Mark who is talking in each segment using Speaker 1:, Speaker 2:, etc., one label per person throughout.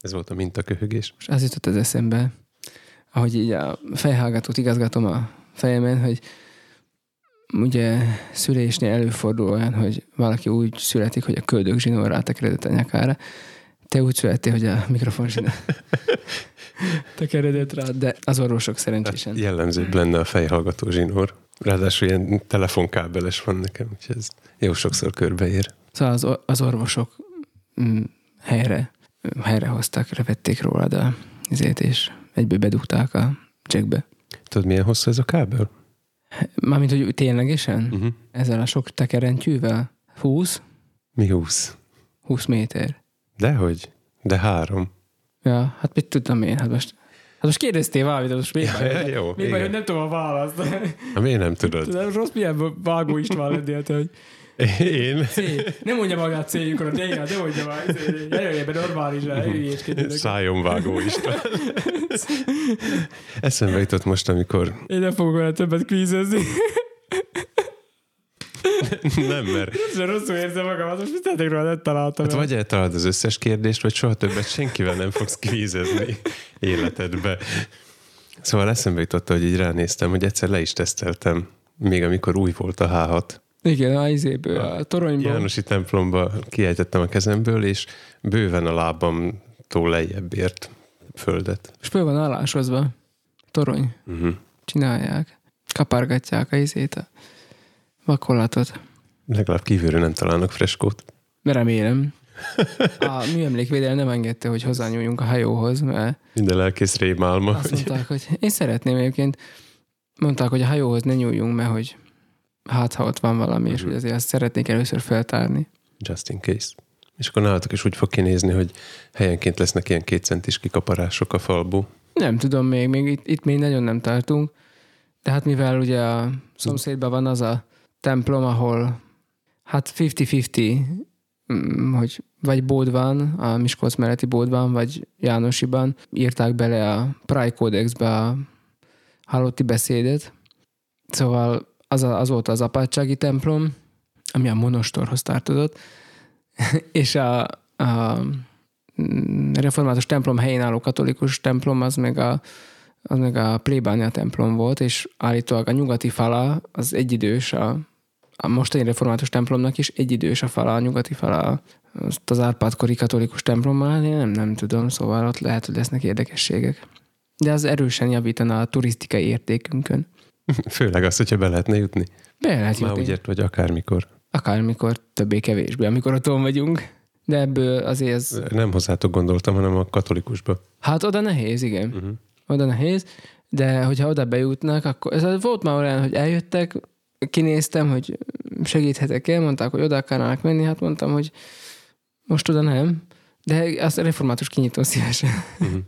Speaker 1: Ez volt a mintaköhögés.
Speaker 2: És az jutott az eszembe, ahogy így a fejhallgatót igazgatom a fejemen, hogy ugye szülésnél előfordul olyan, hogy valaki úgy születik, hogy a köldök zsinór rátekeredett a nyakára. Te úgy születtél, hogy a mikrofon zsinór tekeredett rá, de az orvosok szerencsésen.
Speaker 1: Hát jellemzőbb lenne a fejhallgató zsinór. Ráadásul ilyen telefonkábeles van nekem, úgyhogy ez jó sokszor körbeér.
Speaker 2: Szóval az, az orvosok mm, helyre, helyre hozták, revették rólad a izét, és egyből bedugták a jackbe.
Speaker 1: Tudod, milyen hosszú ez a kábel?
Speaker 2: Mármint, hogy ténylegesen?
Speaker 1: Uh-huh.
Speaker 2: Ezzel a sok tekerentyűvel? 20?
Speaker 1: Mi húsz?
Speaker 2: 20 méter.
Speaker 1: Dehogy? De három.
Speaker 2: Ja, hát mit tudtam én? Hát most, hát most kérdeztél valamit, de most még
Speaker 1: Ja,
Speaker 2: baj,
Speaker 1: ja, jó,
Speaker 2: még baj, hogy nem tudom a választ.
Speaker 1: Hát miért nem tudod?
Speaker 2: Rossz milyen vágó István lennél, hogy
Speaker 1: Én
Speaker 2: C, nem mondja magát C-jukra, de igen, de mondja már, jöjjön be normálisra, hülyéskedjenek.
Speaker 1: szájon vágó István. Eszembe jutott most, amikor
Speaker 2: Én nem fogok vele többet kvízezni.
Speaker 1: nem, mert
Speaker 2: Ezzel rosszul érzem magam, az most mit tettek róla, nem találtam.
Speaker 1: hát
Speaker 2: el.
Speaker 1: vagy eltalálod az összes kérdést, vagy soha többet senkivel nem fogsz kvízezni életedbe. Szóval eszembe jutott, hogy így ránéztem, hogy egyszer le is teszteltem, még amikor új volt a H6.
Speaker 2: Igen, a izéből, a toronyból.
Speaker 1: Jánosi templomba kiejtettem a kezemből, és bőven a lábamtól lejjebb ért földet.
Speaker 2: És föl van alásozva. Torony.
Speaker 1: Uh-huh.
Speaker 2: Csinálják. Kapargatják a izét, a vakolatot.
Speaker 1: Legalább kívülről nem találnak freskót.
Speaker 2: Remélem. A műemlékvédelem nem engedte, hogy hozzányúljunk a hajóhoz, mert
Speaker 1: Minden lelkész rémálma.
Speaker 2: azt mondták, hogy én szeretném egyébként, mondták, hogy a hajóhoz ne nyúljunk, mert hogy hát ha ott van valami, és hogy azért azt szeretnék először feltárni.
Speaker 1: Just in case. És akkor nálatok is úgy fog kinézni, hogy helyenként lesznek ilyen kétcentis kikaparások a falból.
Speaker 2: Nem tudom még, még itt, itt még nagyon nem tartunk, de hát mivel ugye a szomszédban van az a templom, ahol hát 50-50, mm, hogy vagy bód van, a Miskolc melletti bód van, vagy Jánosiban, írták bele a Pride Codexbe a halotti beszédet. Szóval az, a, az volt az apátsági templom, ami a monostorhoz tartozott, és a, a református templom helyén álló katolikus templom, az meg a, az meg a plébánia templom volt, és állítólag a nyugati fala az egyidős a, a mostani református templomnak is egyidős a fala, a nyugati fala azt az Árpád-kori katolikus templommal, én nem, nem tudom, szóval ott lehet, hogy lesznek érdekességek. De az erősen javítana a turisztikai értékünkön.
Speaker 1: Főleg az, hogyha be lehetne jutni.
Speaker 2: Be lehet
Speaker 1: Már
Speaker 2: jutni.
Speaker 1: úgy ért, vagy akármikor.
Speaker 2: Akármikor többé-kevésbé, amikor otthon vagyunk. De ebből azért ez...
Speaker 1: Nem hozzátok gondoltam, hanem a katolikusba.
Speaker 2: Hát oda nehéz, igen.
Speaker 1: Uh-huh.
Speaker 2: Oda nehéz, de hogyha oda bejutnak, akkor ez volt már olyan, hogy eljöttek, kinéztem, hogy segíthetek el, mondták, hogy oda akarnának menni, hát mondtam, hogy most oda nem, de azt református kinyitom szívesen.
Speaker 1: Uh-huh.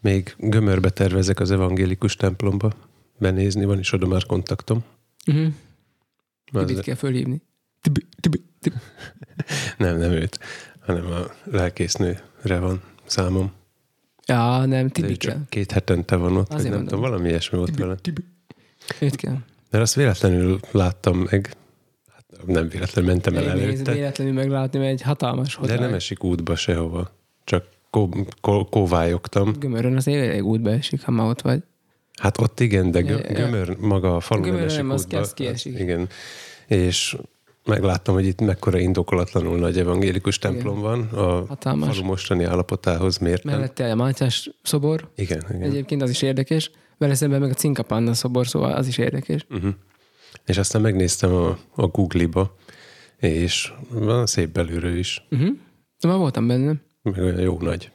Speaker 1: Még gömörbe tervezek az evangélikus templomba benézni, van is oda már kontaktom.
Speaker 2: Uh-huh. Tibit kell fölhívni. Tibi, tibi, tibi.
Speaker 1: Nem, nem őt, hanem a lelkésznőre van számom.
Speaker 2: Ja, nem,
Speaker 1: De
Speaker 2: Tibi kell.
Speaker 1: két hetente van ott,
Speaker 2: Azért
Speaker 1: nem
Speaker 2: mondom.
Speaker 1: tudom, valami ilyesmi volt vele.
Speaker 2: Tibi. Őt kell.
Speaker 1: Mert azt véletlenül láttam meg, hát nem véletlenül mentem el előtte,
Speaker 2: véletlenül meglátni, mert egy hatalmas
Speaker 1: de
Speaker 2: hotel.
Speaker 1: nem esik útba sehova. Csak kó- kó- kóvályogtam.
Speaker 2: Gömörön az elég útba esik, ha ma ott vagy.
Speaker 1: Hát ott igen, de gö- gömör maga a falu nem
Speaker 2: az kezd kiesik.
Speaker 1: igen. És megláttam, hogy itt mekkora indokolatlanul nagy evangélikus templom van a
Speaker 2: Hatalmas.
Speaker 1: falu mostani állapotához miért nem.
Speaker 2: Mellette a Mátyás szobor,
Speaker 1: Igen, igen.
Speaker 2: Egyébként az is érdekes. Vele szemben meg a Cinkapanna szobor, szóval az is érdekes.
Speaker 1: Uh-huh. És aztán megnéztem a, a Google-ba, és van szép belülről is,
Speaker 2: Uh-huh. Már voltam benne.
Speaker 1: meg olyan jó nagy.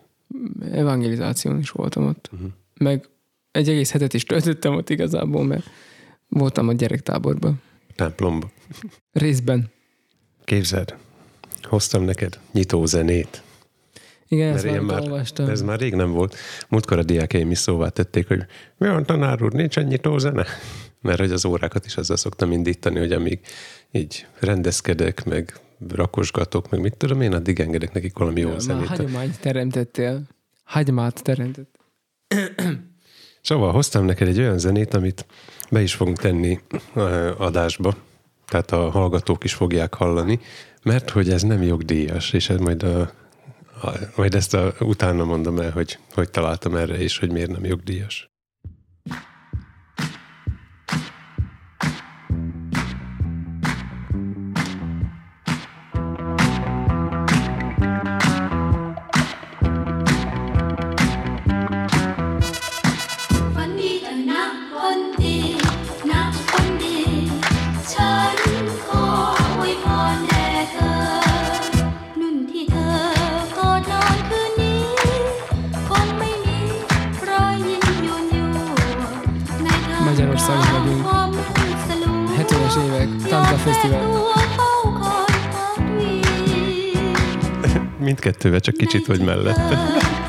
Speaker 2: Evangelizáción is voltam ott.
Speaker 1: Uh-huh.
Speaker 2: Meg egy egész hetet is töltöttem ott igazából, mert voltam a gyerektáborban.
Speaker 1: Templomba.
Speaker 2: Részben.
Speaker 1: Képzeld, hoztam neked nyitó zenét.
Speaker 2: Igen,
Speaker 1: Mert
Speaker 2: ezt már
Speaker 1: már,
Speaker 2: olvastam.
Speaker 1: ez már rég nem volt. Múltkor a diákjaim is szóvá tették, hogy mi van, tanár úr, nincsen nyitó zene? Mert hogy az órákat is azzal szoktam indítani, hogy amíg így rendezkedek, meg rakosgatok, meg mit tudom én, addig engedek nekik valami jó
Speaker 2: Már
Speaker 1: zenét.
Speaker 2: hagyományt teremtettél. Hagymát teremtett.
Speaker 1: Szóval hoztam neked egy olyan zenét, amit be is fogunk tenni adásba, tehát a hallgatók is fogják hallani, Mert hogy ez nem jogdíjas, és ez majd, a, a, majd ezt a, utána mondom el, hogy hogy találtam erre, és hogy miért nem jogdíjas. Mindkettővel, csak kicsit vagy mellette.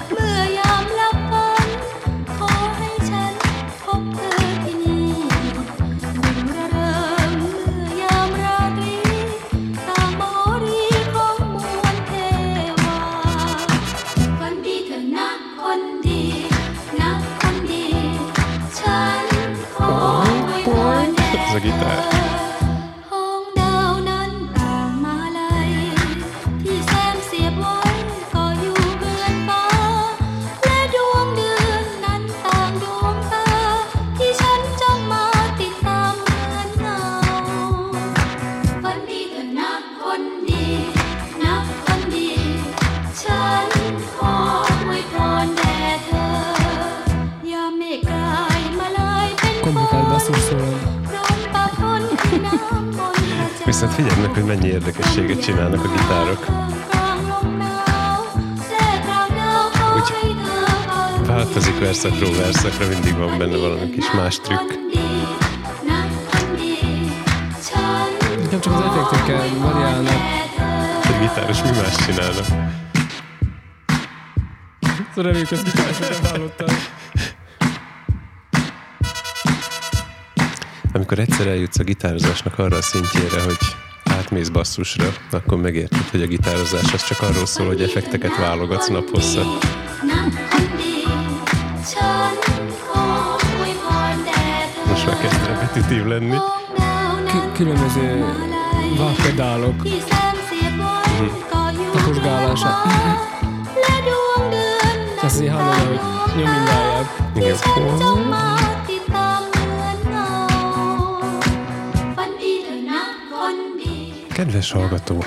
Speaker 1: Más trükk.
Speaker 2: Nem csak az effektekkel variálnak.
Speaker 1: Egy gitáros mi más csinálna?
Speaker 2: Szóval reméljük, ezt gitáros nem hallottad.
Speaker 1: amikor egyszer eljutsz a gitározásnak arra a szintjére, hogy átmész basszusra, akkor megérted, hogy a gitározás az csak arról szól, hogy effekteket válogatsz naphosszat. Repetitív lenni.
Speaker 2: K- különböző vágpedálok. Mm. Taposgálása. Ez azért hallani, hogy nyom mindjárt.
Speaker 1: Igen. Kedves hallgató,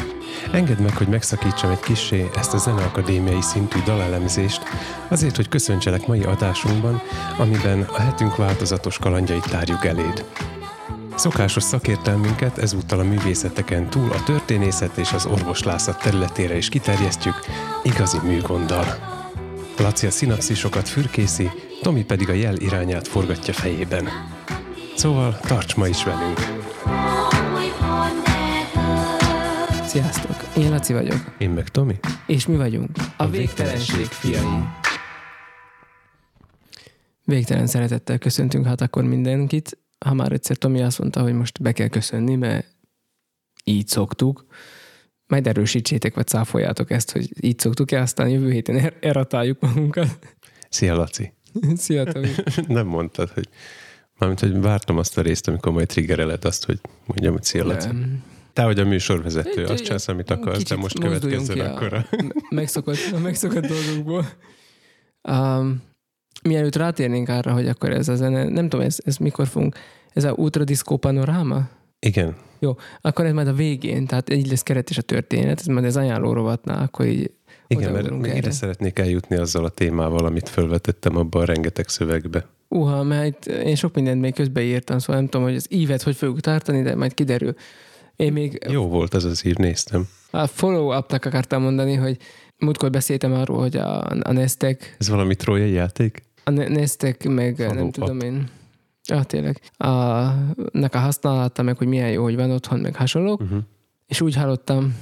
Speaker 1: engedd meg, hogy megszakítsam egy kisé ezt a zeneakadémiai szintű dalelemzést, azért, hogy köszöntselek mai adásunkban, amiben a hetünk változatos kalandjait tárjuk eléd. Szokásos szakértelmünket ezúttal a művészeteken túl a történészet és az orvoslászat területére is kiterjesztjük, igazi műgonddal. Laci a szinapszisokat fürkészi, Tomi pedig a jel irányát forgatja fejében. Szóval tarts ma is velünk!
Speaker 2: Sziasztok! Én Laci vagyok.
Speaker 1: Én meg Tomi.
Speaker 2: És mi vagyunk a, a végtelenség fiai. Végtelen szeretettel köszöntünk hát akkor mindenkit. Ha már egyszer Tomi azt mondta, hogy most be kell köszönni, mert így szoktuk, majd erősítsétek, vagy cáfoljátok ezt, hogy így szoktuk-e, aztán jövő héten er- eratáljuk magunkat.
Speaker 1: Szia, Laci!
Speaker 2: Szia, Tomi!
Speaker 1: Nem mondtad, hogy mármint, hogy vártam azt a részt, amikor majd triggereled azt, hogy mondjam, hogy szia, Laci. Nem. Te vagy a műsorvezető, azt csinálsz, amit akarsz, de most következzen akkor a...
Speaker 2: megszokott, a megszokott dolgokból. Um, mielőtt rátérnénk arra, hogy akkor ez a zene, nem tudom, ez, ez mikor fogunk, ez a Ultra Disco Panoráma?
Speaker 1: Igen.
Speaker 2: Jó, akkor ez majd a végén, tehát így lesz keret és a történet, ez majd az ajánló rovatnál, akkor így
Speaker 1: igen, mert még ide szeretnék eljutni azzal a témával, amit felvetettem abban a rengeteg szövegbe.
Speaker 2: Uha, mert én sok mindent még közbeírtam, szóval nem tudom, hogy az ívet hogy fogjuk tartani, de majd kiderül. Én még...
Speaker 1: Jó volt ez az ír, néztem.
Speaker 2: A follow-up-nak akartam mondani, hogy múltkor beszéltem arról, hogy a, a Nestek...
Speaker 1: Ez valami trójai játék?
Speaker 2: A Nestek meg follow nem up. tudom én... Ja, tényleg. A, nek a használata, meg hogy milyen jó, hogy van otthon, meg hasonlók. Uh-huh. És úgy hallottam,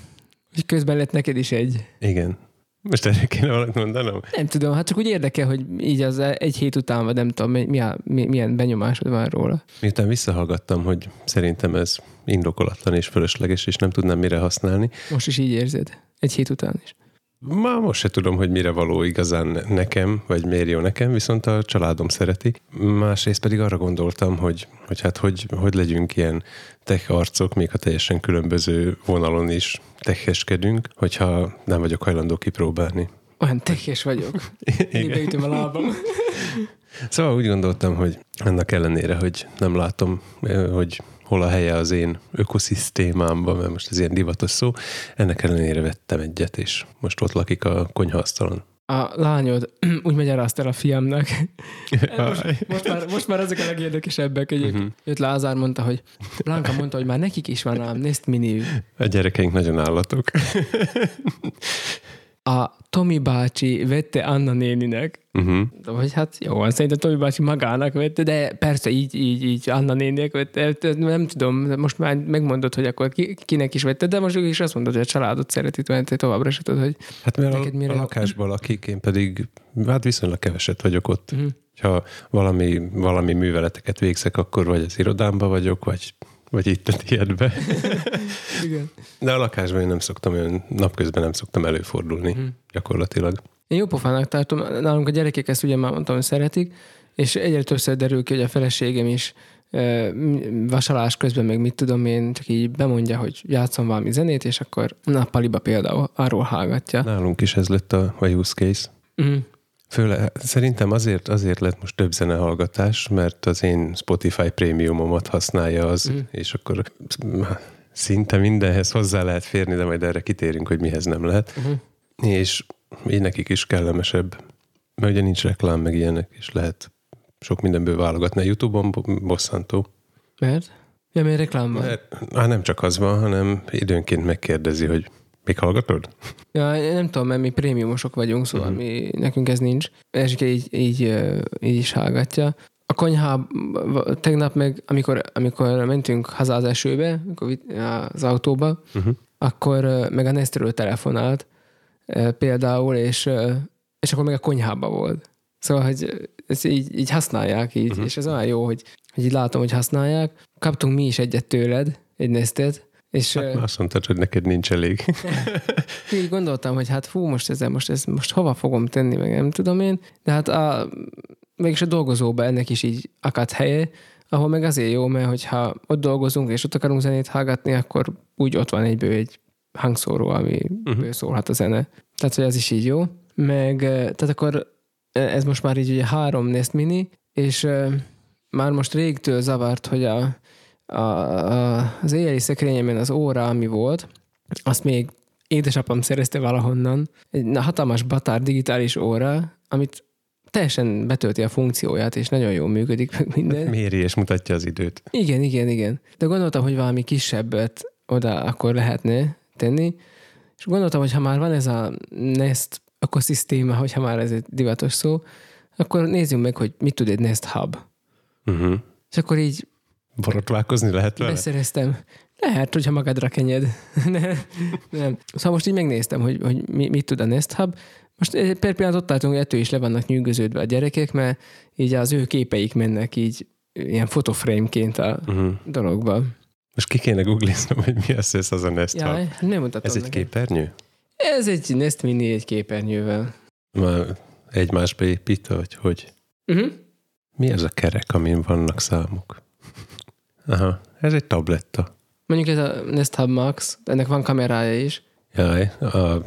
Speaker 2: hogy közben lett neked is egy.
Speaker 1: Igen. Most erre kéne valamit mondanom?
Speaker 2: Nem tudom, hát csak úgy érdekel, hogy így az egy hét után, vagy nem tudom, milyen, milyen benyomásod van róla.
Speaker 1: Miután visszahallgattam, hogy szerintem ez indokolatlan és fölösleges, és nem tudnám mire használni.
Speaker 2: Most is így érzed? Egy hét után is?
Speaker 1: Már most se tudom, hogy mire való igazán nekem, vagy miért jó nekem, viszont a családom szereti. Másrészt pedig arra gondoltam, hogy, hogy hát hogy, hogy legyünk ilyen tech arcok, még a teljesen különböző vonalon is techeskedünk, hogyha nem vagyok hajlandó kipróbálni.
Speaker 2: Olyan tehes vagyok. Én beütöm a lábam.
Speaker 1: Szóval úgy gondoltam, hogy ennek ellenére, hogy nem látom, hogy hol a helye az én ökoszisztémámban, mert most ez ilyen divatos szó, ennek ellenére vettem egyet, és most ott lakik a konyhaasztalon.
Speaker 2: A lányod úgy magyarázta el a fiamnak. Most, most, már, most már ezek a legérdekesebbek egyébként.
Speaker 1: Mhm.
Speaker 2: Uh-huh. Jött Lázár, mondta, hogy Blanka mondta, hogy már nekik is van ám Nest Mini.
Speaker 1: A gyerekeink nagyon állatok.
Speaker 2: A Tomi bácsi vette Anna néninek,
Speaker 1: Uh-huh.
Speaker 2: vagy hát jó, szerintem Tomi bácsi magának vette, de persze így, így, így Anna néninek vette, nem tudom, most már megmondod, hogy akkor ki, kinek is vette, de most ők is azt mondod, hogy a családot szereti, mert te továbbra se tudod, hogy
Speaker 1: Hát mert
Speaker 2: Neked
Speaker 1: a,
Speaker 2: mire-
Speaker 1: a lakásban lakik, én pedig hát viszonylag keveset vagyok ott.
Speaker 2: Mhm.
Speaker 1: Ha valami, valami műveleteket végzek, akkor vagy az irodámba vagyok, vagy, vagy itt a tiédbe.
Speaker 2: igen.
Speaker 1: De a lakásban én nem szoktam, olyan napközben nem szoktam előfordulni
Speaker 2: Mhm.
Speaker 1: gyakorlatilag.
Speaker 2: Én jó pofának tartom, nálunk a gyerekek ezt ugye már mondtam, hogy szeretik, és egyre többször derül ki, hogy a feleségem is vasalás közben, meg mit tudom én, csak így bemondja, hogy játszom valami zenét, és akkor nappaliba például arról hallgatja.
Speaker 1: Nálunk is ez lett a, a use case.
Speaker 2: Uh-huh.
Speaker 1: Főle, szerintem azért, azért lett most több zenehallgatás, mert az én Spotify prémiumomat használja az, mm. és akkor szinte mindenhez hozzá lehet férni, de majd erre kitérünk, hogy mihez nem lehet.
Speaker 2: Uh-huh.
Speaker 1: És így nekik is kellemesebb, mert ugye nincs reklám, meg ilyenek, és lehet sok mindenből válogatni. A Youtube-on bo- bosszantó.
Speaker 2: Mert? Ja, mert reklám van.
Speaker 1: Mert, hát nem csak az van, hanem időnként megkérdezi, hogy még hallgatod?
Speaker 2: Ja, nem tudom, mert mi prémiumosok vagyunk, szóval
Speaker 1: Mhm.
Speaker 2: mi, nekünk ez nincs. Esike így, így, így is hallgatja. A konyhá, tegnap meg, amikor, amikor mentünk haza az esőbe, az autóba,
Speaker 1: Uh-huh.
Speaker 2: akkor meg a Nestről telefonált például, és, és akkor meg a konyhába volt. Szóval, hogy ezt így, így használják így, uh-huh. és ez olyan jó, hogy, hogy így látom, hogy használják. Kaptunk mi is egyet tőled, egy Nestet, és
Speaker 1: Hát már azt mondtad, hogy neked nincs elég.
Speaker 2: így gondoltam, hogy hát fú, most ezzel most, ez, most hova fogom tenni, meg nem tudom én, de hát a, mégis a dolgozóba ennek is így akadt helye, ahol meg azért jó, mert hogyha ott dolgozunk és ott akarunk zenét hallgatni, akkor úgy ott van egyből egy hangszóró, ami uh-huh. szólhat a zene. Tehát, hogy ez is így jó. Meg, eh, tehát akkor ez most már így ugye három Nest Mini, és már most régtől zavart, hogy a, a, a, az éjjeli szekrényemben az óra, ami volt, azt még édesapám szerezte valahonnan. Egy hatalmas batár digitális óra, amit teljesen betölti a funkcióját, és nagyon jól működik, meg minden.
Speaker 1: Méri és mutatja az időt.
Speaker 2: Igen, igen, igen. De gondoltam, hogy valami kisebbet oda akkor lehetne tenni, és gondoltam, hogy ha már van ez a Nest ökoszisztéma, hogyha már ez egy divatos szó, akkor nézzünk meg, hogy mit tud egy Nest Hub.
Speaker 1: Uh-huh.
Speaker 2: És akkor így
Speaker 1: Borotválkozni lehet vele?
Speaker 2: beszereztem. Lehet, hogyha magadra kenyed. nem, nem. Szóval most így megnéztem, hogy, hogy mi, mit tud a Nest Hub. Most eh, per pillanat ott tartunk, hogy ettől is le vannak nyűgöződve a gyerekek, mert így az ő képeik mennek így ilyen fotoframe-ként a
Speaker 1: Uh-huh.
Speaker 2: dologba.
Speaker 1: Most ki kéne googliznom, hogy mi az ez az a Nest Hub.
Speaker 2: Jaj, nem mutatom
Speaker 1: Ez egy
Speaker 2: neked.
Speaker 1: képernyő?
Speaker 2: Ez egy Nest Mini egy képernyővel.
Speaker 1: Már egymásba épít, vagy hogy?
Speaker 2: Uh-huh.
Speaker 1: Mi ez a kerek, amin vannak számok? Aha, ez egy tabletta.
Speaker 2: Mondjuk ez a Nest Hub Max, ennek van kamerája is.
Speaker 1: Jaj, a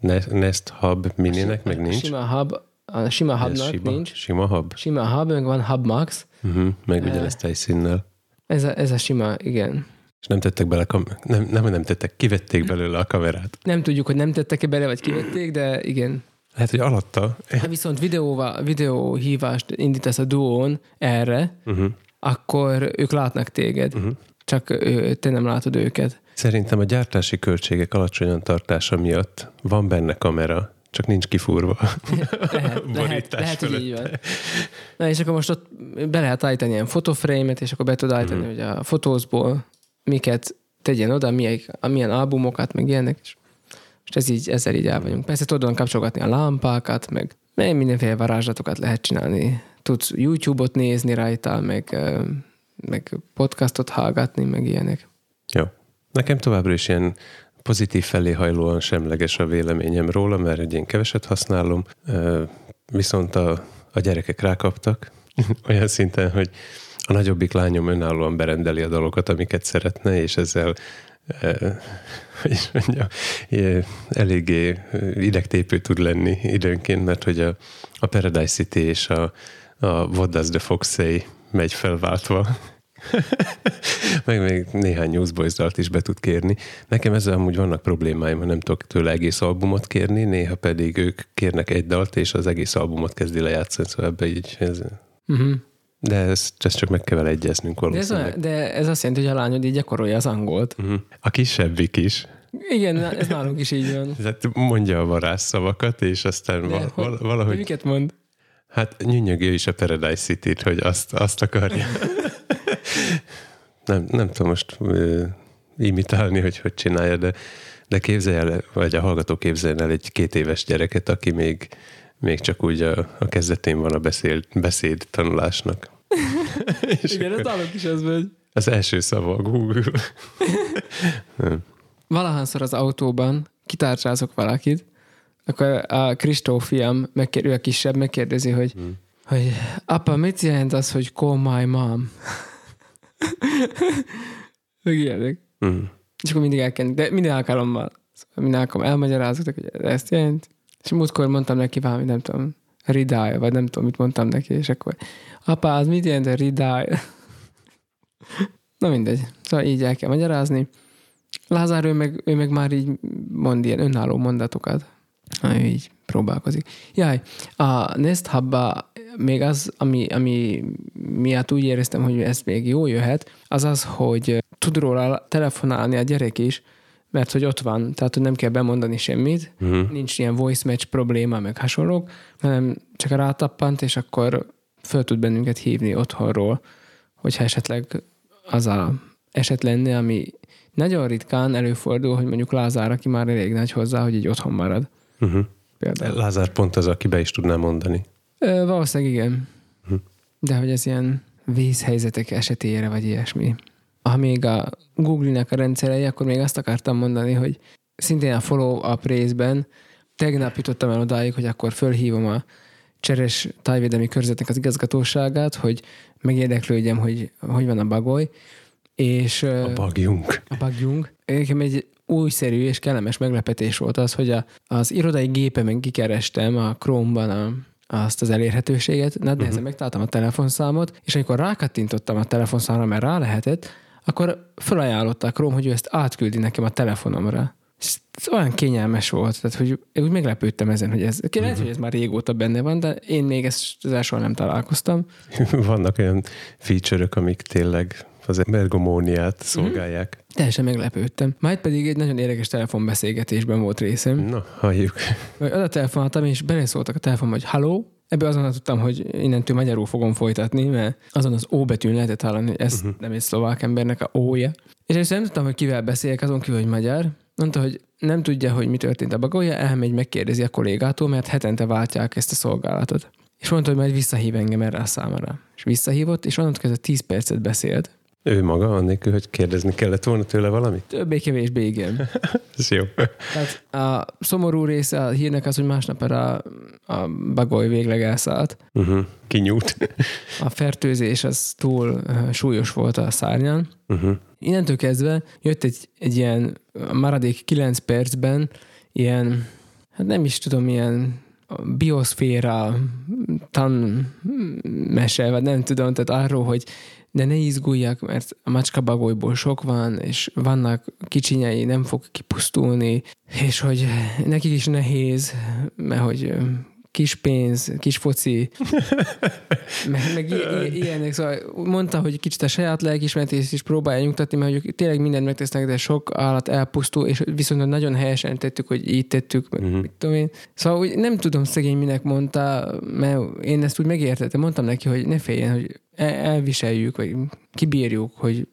Speaker 1: Ne- Nest Hub mininek meg
Speaker 2: A
Speaker 1: nincs.
Speaker 2: Sima Hub, a sima Hubnak
Speaker 1: sima,
Speaker 2: nincs.
Speaker 1: Sima hub.
Speaker 2: Sima Hub, meg van Hub Max.
Speaker 1: Uh-huh. Meg ugyanezt helyszínnel.
Speaker 2: Ez a, ez a sima, igen.
Speaker 1: És nem tettek bele, kam- nem, nem, nem tettek, kivették belőle a kamerát.
Speaker 2: Nem tudjuk, hogy nem tettek-e bele, vagy kivették, de igen.
Speaker 1: Lehet, hogy alatta.
Speaker 2: Ha viszont videóval, videóhívást indítasz a duón erre,
Speaker 1: Uh-huh.
Speaker 2: Akkor ők látnak téged.
Speaker 1: Uh-huh.
Speaker 2: Csak ő, te nem látod őket.
Speaker 1: Szerintem a gyártási költségek alacsonyan tartása miatt van benne kamera, csak nincs kifúrva.
Speaker 2: Lehet, lehet, lehet hogy így van. Na és akkor most ott be lehet állítani ilyen fotoframe-et, és akkor be tud állítani,
Speaker 1: Mhm.
Speaker 2: hogy a fotózból miket tegyen oda, milyen, milyen albumokat, meg ilyenek, és most ez így, ezzel így el vagyunk. Persze tudod kapcsolgatni a lámpákat, meg, meg mindenféle varázslatokat lehet csinálni. Tudsz YouTube-ot nézni rajta, meg, meg podcastot hallgatni, meg ilyenek.
Speaker 1: Jó. Nekem továbbra is ilyen pozitív felé hajlóan semleges a véleményem róla, mert egy én keveset használom, viszont a, a gyerekek rákaptak olyan szinten, hogy a nagyobbik lányom önállóan berendeli a dolgokat, amiket szeretne, és ezzel hogy is mondjam, eléggé idegtépő tud lenni időnként, mert hogy a, a Paradise City és a, a What Does the Fox Say megy felváltva. meg még néhány Newsboys dalt is be tud kérni. Nekem ezzel amúgy vannak problémáim, nem tudok tőle egész albumot kérni, néha pedig ők kérnek egy dalt, és az egész albumot kezdi lejátszani, szóval ebbe így ez... Uh-huh. De ezt, ezt csak meg kell vele egyeznünk
Speaker 2: valószínűleg. De ez, de ez azt jelenti, hogy a lányod így gyakorolja az angolt. Uh-huh.
Speaker 1: A kisebbik is.
Speaker 2: Igen, ez nálunk is így van.
Speaker 1: Tehát mondja a varázsszavakat, és aztán val- val- valahogy... De
Speaker 2: miket mond?
Speaker 1: Hát nyűnyögő is a Paradise City-t, hogy azt, azt akarja. nem, nem tudom most uh, imitálni, hogy hogy csinálja, de, de képzelj el, vagy a hallgató képzeljen el egy két éves gyereket, aki még, még csak úgy a, a kezdetén van a beszél, beszéd tanulásnak.
Speaker 2: Igen, ez nálunk is ez megy.
Speaker 1: Az első szava a Google.
Speaker 2: Valahányszor az autóban kitárcsázok valakit, akkor a Kristóf fiam, megkér, ő a kisebb, megkérdezi, hogy, hmm. hogy apa, mit jelent az, hogy call my mom? Meg ilyenek. Hmm. És akkor mindig elkendik, de minden alkalommal. Szóval minden alkalommal elmagyarázok, hogy ezt jelent. És múltkor mondtam neki valami, nem tudom, ridáj, vagy nem tudom, mit mondtam neki, és akkor apa, az mit jelent a ridáj? Na mindegy. Szóval így el kell magyarázni. Lázár, ő meg, ő meg már így mond ilyen önálló mondatokat. Így próbálkozik. Jaj, a Nest Hubba még az, ami, ami miatt úgy éreztem, hogy ez még jó jöhet, az az, hogy tud róla telefonálni a gyerek is, mert hogy ott van, tehát hogy nem kell bemondani semmit, uh-huh. nincs ilyen voice match probléma, meg hasonlók, hanem csak rátappant, és akkor föl tud bennünket hívni otthonról, hogyha esetleg az a eset lenne, ami nagyon ritkán előfordul, hogy mondjuk Lázár, aki már elég nagy hozzá, hogy így otthon marad.
Speaker 1: Uh-huh. Például. Lázár pont az, aki be is tudná mondani.
Speaker 2: Ö, valószínűleg igen. Uh-huh. De hogy ez ilyen vészhelyzetek esetére, vagy ilyesmi. Ha még a Google-nek a rendszerei, akkor még azt akartam mondani, hogy szintén a follow-up részben tegnap jutottam el odáig, hogy akkor fölhívom a Cseres tájvédelmi körzetnek az igazgatóságát, hogy megérdeklődjem, hogy hogy van a bagoly, és...
Speaker 1: A bagjunk.
Speaker 2: A bagjunk. Nekem egy újszerű és kellemes meglepetés volt az, hogy a, az irodai gépemen kikerestem a Chrome-ban a, azt az elérhetőséget, nagy uh-huh. megtaláltam a telefonszámot, és amikor rákattintottam a telefonszámra, mert rá lehetett, akkor felajánlotta a Chrome, hogy ő ezt átküldi nekem a telefonomra. Ez olyan kényelmes volt, tehát hogy úgy meglepődtem ezen, hogy ez, lehet, uh-huh. hogy ez már régóta benne van, de én még ezt az nem találkoztam.
Speaker 1: Vannak olyan feature amik tényleg az ergomóniát szolgálják. Mm.
Speaker 2: Teljesen meglepődtem. Majd pedig egy nagyon érdekes telefonbeszélgetésben volt részem.
Speaker 1: Na, halljuk.
Speaker 2: Majd oda telefonáltam, és beleszóltak a telefonba, hogy halló, Ebből azonnal tudtam, hogy innentől magyarul fogom folytatni, mert azon az O betűn lehetett hallani, hogy ez uh-huh. nem egy szlovák embernek a ója. És ezt nem tudtam, hogy kivel beszéljek, azon kívül, hogy magyar. Mondta, hogy nem tudja, hogy mi történt a bagolja, elmegy, megkérdezi a kollégától, mert hetente váltják ezt a szolgálatot. És mondta, hogy majd visszahív engem erre a számára. És visszahívott, és onnantól kezdve 10 percet beszélt.
Speaker 1: Ő maga, annélkül, hogy kérdezni kellett volna tőle valamit?
Speaker 2: Többé-kevésbé igen.
Speaker 1: Ez jó.
Speaker 2: Tehát a szomorú része a hírnek az, hogy másnap a, a bagoly végleg elszállt.
Speaker 1: Uh-huh. Kinyújt.
Speaker 2: a fertőzés az túl súlyos volt a szárnyán. Uh-huh. Innentől kezdve jött egy, egy ilyen maradék 9 percben ilyen, hát nem is tudom, ilyen bioszféra tanmese, vagy nem tudom, tehát arról, hogy de ne izguljak, mert a macska bagolyból sok van, és vannak kicsinyei, nem fog kipusztulni, és hogy nekik is nehéz, mert hogy kis pénz, kis foci, meg, meg ilyenek. Szóval mondta, hogy kicsit a saját lelkismertést is próbálja nyugtatni, mert hogy tényleg mindent megtesznek, de sok állat elpusztul, és viszont nagyon helyesen tettük, hogy így tettük, uh-huh. mit tudom én. Szóval úgy nem tudom szegény minek mondta, mert én ezt úgy megértettem. Mondtam neki, hogy ne féljen, hogy elviseljük, vagy kibírjuk, hogy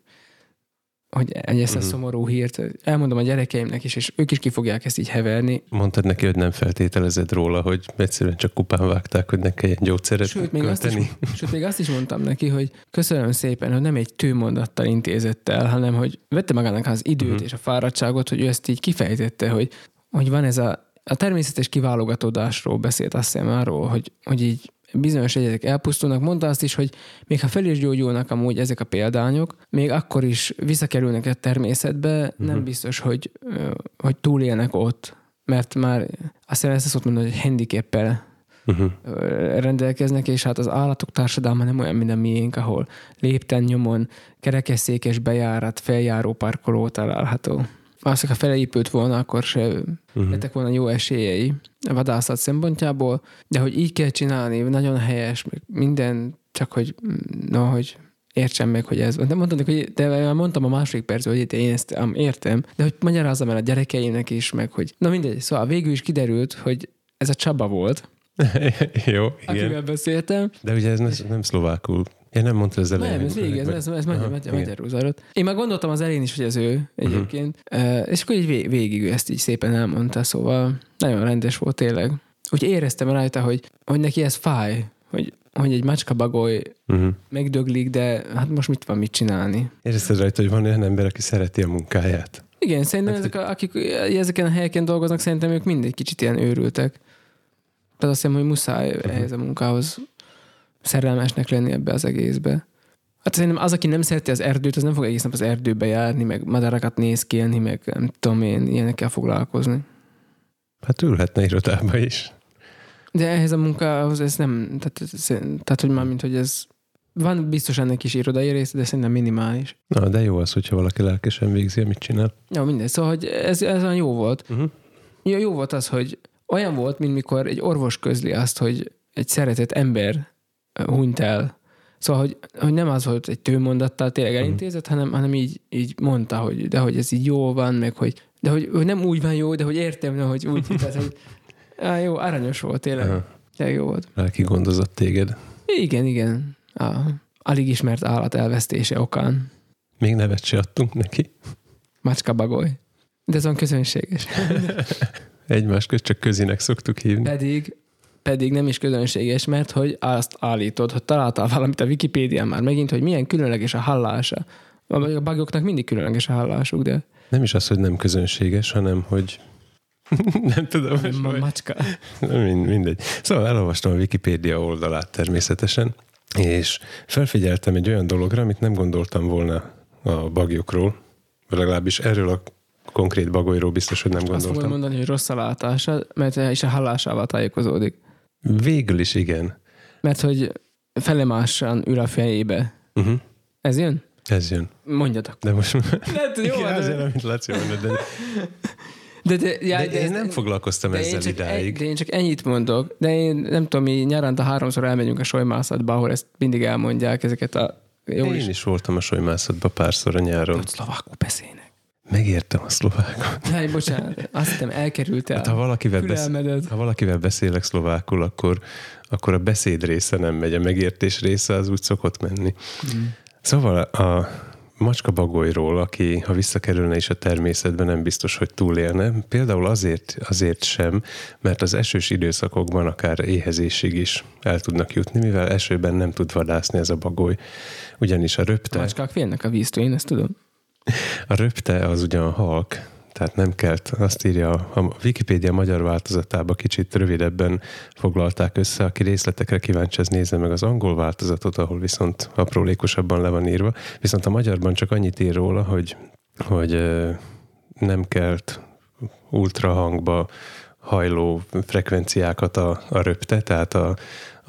Speaker 2: hogy ezt a uh-huh. szomorú hírt elmondom a gyerekeimnek is, és ők is ki fogják ezt így heverni.
Speaker 1: Mondtad neki, hogy nem feltételezed róla, hogy egyszerűen csak kupán vágták, hogy ne kelljen gyógyszeret
Speaker 2: sőt, még azt is, sőt, még azt is mondtam neki, hogy köszönöm szépen, hogy nem egy tőmondattal intézett el, hanem hogy vette magának az időt uh-huh. és a fáradtságot, hogy ő ezt így kifejtette, hogy, hogy van ez a, a természetes kiválogatódásról beszélt azt hiszem arról, hogy, hogy így bizonyos egyedek elpusztulnak. Mondta azt is, hogy még ha fel is gyógyulnak amúgy ezek a példányok, még akkor is visszakerülnek a természetbe, uh-huh. nem biztos, hogy, hogy túlélnek ott. Mert már azt hiszem ezt szokott mondani, hogy handicappel uh-huh. rendelkeznek, és hát az állatok társadalma nem olyan, mint a miénk, ahol lépten nyomon kerekesszékes bejárat, feljáró parkoló található. Azt, ha felépült volna, akkor se uh-huh. lettek volna jó esélyei a vadászat szempontjából, de hogy így kell csinálni, nagyon helyes, minden, csak hogy, no, hogy értsem meg, hogy ez van. De mondtam, hogy de mondtam a második percben, hogy én ezt értem, de hogy magyarázzam el a gyerekeimnek is, meg hogy na mindegy, szóval végül is kiderült, hogy ez a Csaba volt,
Speaker 1: Jó, igen.
Speaker 2: Akivel beszéltem.
Speaker 1: De ugye ez nem szlovákul. Én nem mondta az elején.
Speaker 2: Nem, ez végig, ez, ez, ez magyar, magyarul zajlott. Én már gondoltam az elején is, hogy ez ő egyébként. Uh-huh. Uh, és akkor így végig ezt így szépen elmondta, szóval nagyon rendes volt tényleg. Úgy éreztem rajta, hogy, hogy neki ez fáj, hogy, hogy egy macska bagoly uh-huh. megdöglik, de hát most mit van mit csinálni?
Speaker 1: Érezted rajta, hogy van olyan ember, aki szereti a munkáját?
Speaker 2: Igen, szerintem hát, ezek, akik ezeken a helyeken dolgoznak, szerintem ők mindegy kicsit ilyen őrültek. Tehát azt hiszem, hogy muszáj uh-huh. ehhez a munkához szerelmesnek lenni ebbe az egészbe. Hát szerintem az, aki nem szereti az erdőt, az nem fog egész nap az erdőbe járni, meg madarakat nézkélni, meg nem tudom én, ilyenekkel foglalkozni.
Speaker 1: Hát ülhetne irodába is.
Speaker 2: De ehhez a munkához ez nem, tehát, tehát hogy már mint, hogy ez van biztos ennek is irodai része, de szerintem minimális.
Speaker 1: Na, de jó az, hogyha valaki lelkesen végzi, amit csinál.
Speaker 2: Jó, mindegy. Szóval, hogy ez, ez olyan jó volt. Uh-huh. Jó, jó volt az, hogy olyan volt, mint mikor egy orvos közli azt, hogy egy szeretett ember hunyt el. Szóval, hogy, hogy nem az volt egy tőmondattal tényleg mhm. elintézett, hanem, hanem így, így mondta, hogy de hogy ez így jó van, meg hogy de hogy, hogy nem úgy van jó, de hogy értem, de hogy úgy, tehát, hogy á, jó, aranyos volt tényleg. Aha. Tényleg jó volt.
Speaker 1: Lelki gondozott téged.
Speaker 2: Igen, igen. A alig ismert állat elvesztése okán.
Speaker 1: Még nevet se adtunk neki.
Speaker 2: Macska bagoly. De ez van közönséges.
Speaker 1: Egymás közt csak közinek szoktuk hívni.
Speaker 2: Pedig, pedig nem is közönséges, mert hogy azt állítod, hogy találtál valamit a Wikipédián már megint, hogy milyen különleges a hallása. A bugoknak mindig különleges a hallásuk, de...
Speaker 1: Nem is az, hogy nem közönséges, hanem hogy nem tudom.
Speaker 2: Nem a macska.
Speaker 1: Mind, mindegy. Szóval elolvastam a Wikipédia oldalát természetesen, és felfigyeltem egy olyan dologra, amit nem gondoltam volna a bagyokról, legalábbis erről a konkrét bagolyról biztos, hogy nem gondoltam. Azt fogod
Speaker 2: mondani, hogy rossz a látása, mert is a hallásával tájékozódik.
Speaker 1: Végül is igen.
Speaker 2: Mert hogy felemásan ül a fejébe. Uh-huh. Ez jön?
Speaker 1: Ez jön.
Speaker 2: Mondjatok.
Speaker 1: De most...
Speaker 2: Lehet, jó,
Speaker 1: igen, azért, amit Laci mondod, de...
Speaker 2: De, de, já,
Speaker 1: de, de én nem foglalkoztam de ezzel
Speaker 2: én
Speaker 1: idáig.
Speaker 2: Egy, de én csak ennyit mondok. De én nem tudom, mi nyaranta háromszor elmegyünk a solymászatba, ahol ezt mindig elmondják, ezeket a...
Speaker 1: Jó én is, is voltam a solymászatba párszor a nyáron.
Speaker 2: Szlovákul beszélnek.
Speaker 1: Megértem a szlovákot.
Speaker 2: Jaj, bocsánat, azt hiszem elkerültél.
Speaker 1: Hát, ha, valakivel besz... ha valakivel beszélek szlovákul, akkor, akkor a beszéd része nem megy, a megértés része az úgy szokott menni. Mm. Szóval a macska bagolyról, aki ha visszakerülne is a természetbe, nem biztos, hogy túlélne. Például azért, azért sem, mert az esős időszakokban akár éhezésig is el tudnak jutni, mivel esőben nem tud vadászni ez a bagoly. Ugyanis a röpte... A
Speaker 2: macskák félnek a víztől, én ezt tudom.
Speaker 1: A röpte az ugyan halk, tehát nem kelt. Azt írja, a Wikipédia magyar változatába kicsit rövidebben foglalták össze. Aki részletekre kíváncsi, az nézze meg az angol változatot, ahol viszont aprólékosabban le van írva. Viszont a magyarban csak annyit ír róla, hogy, hogy nem kelt ultrahangba hajló frekvenciákat a, a röpte, tehát a,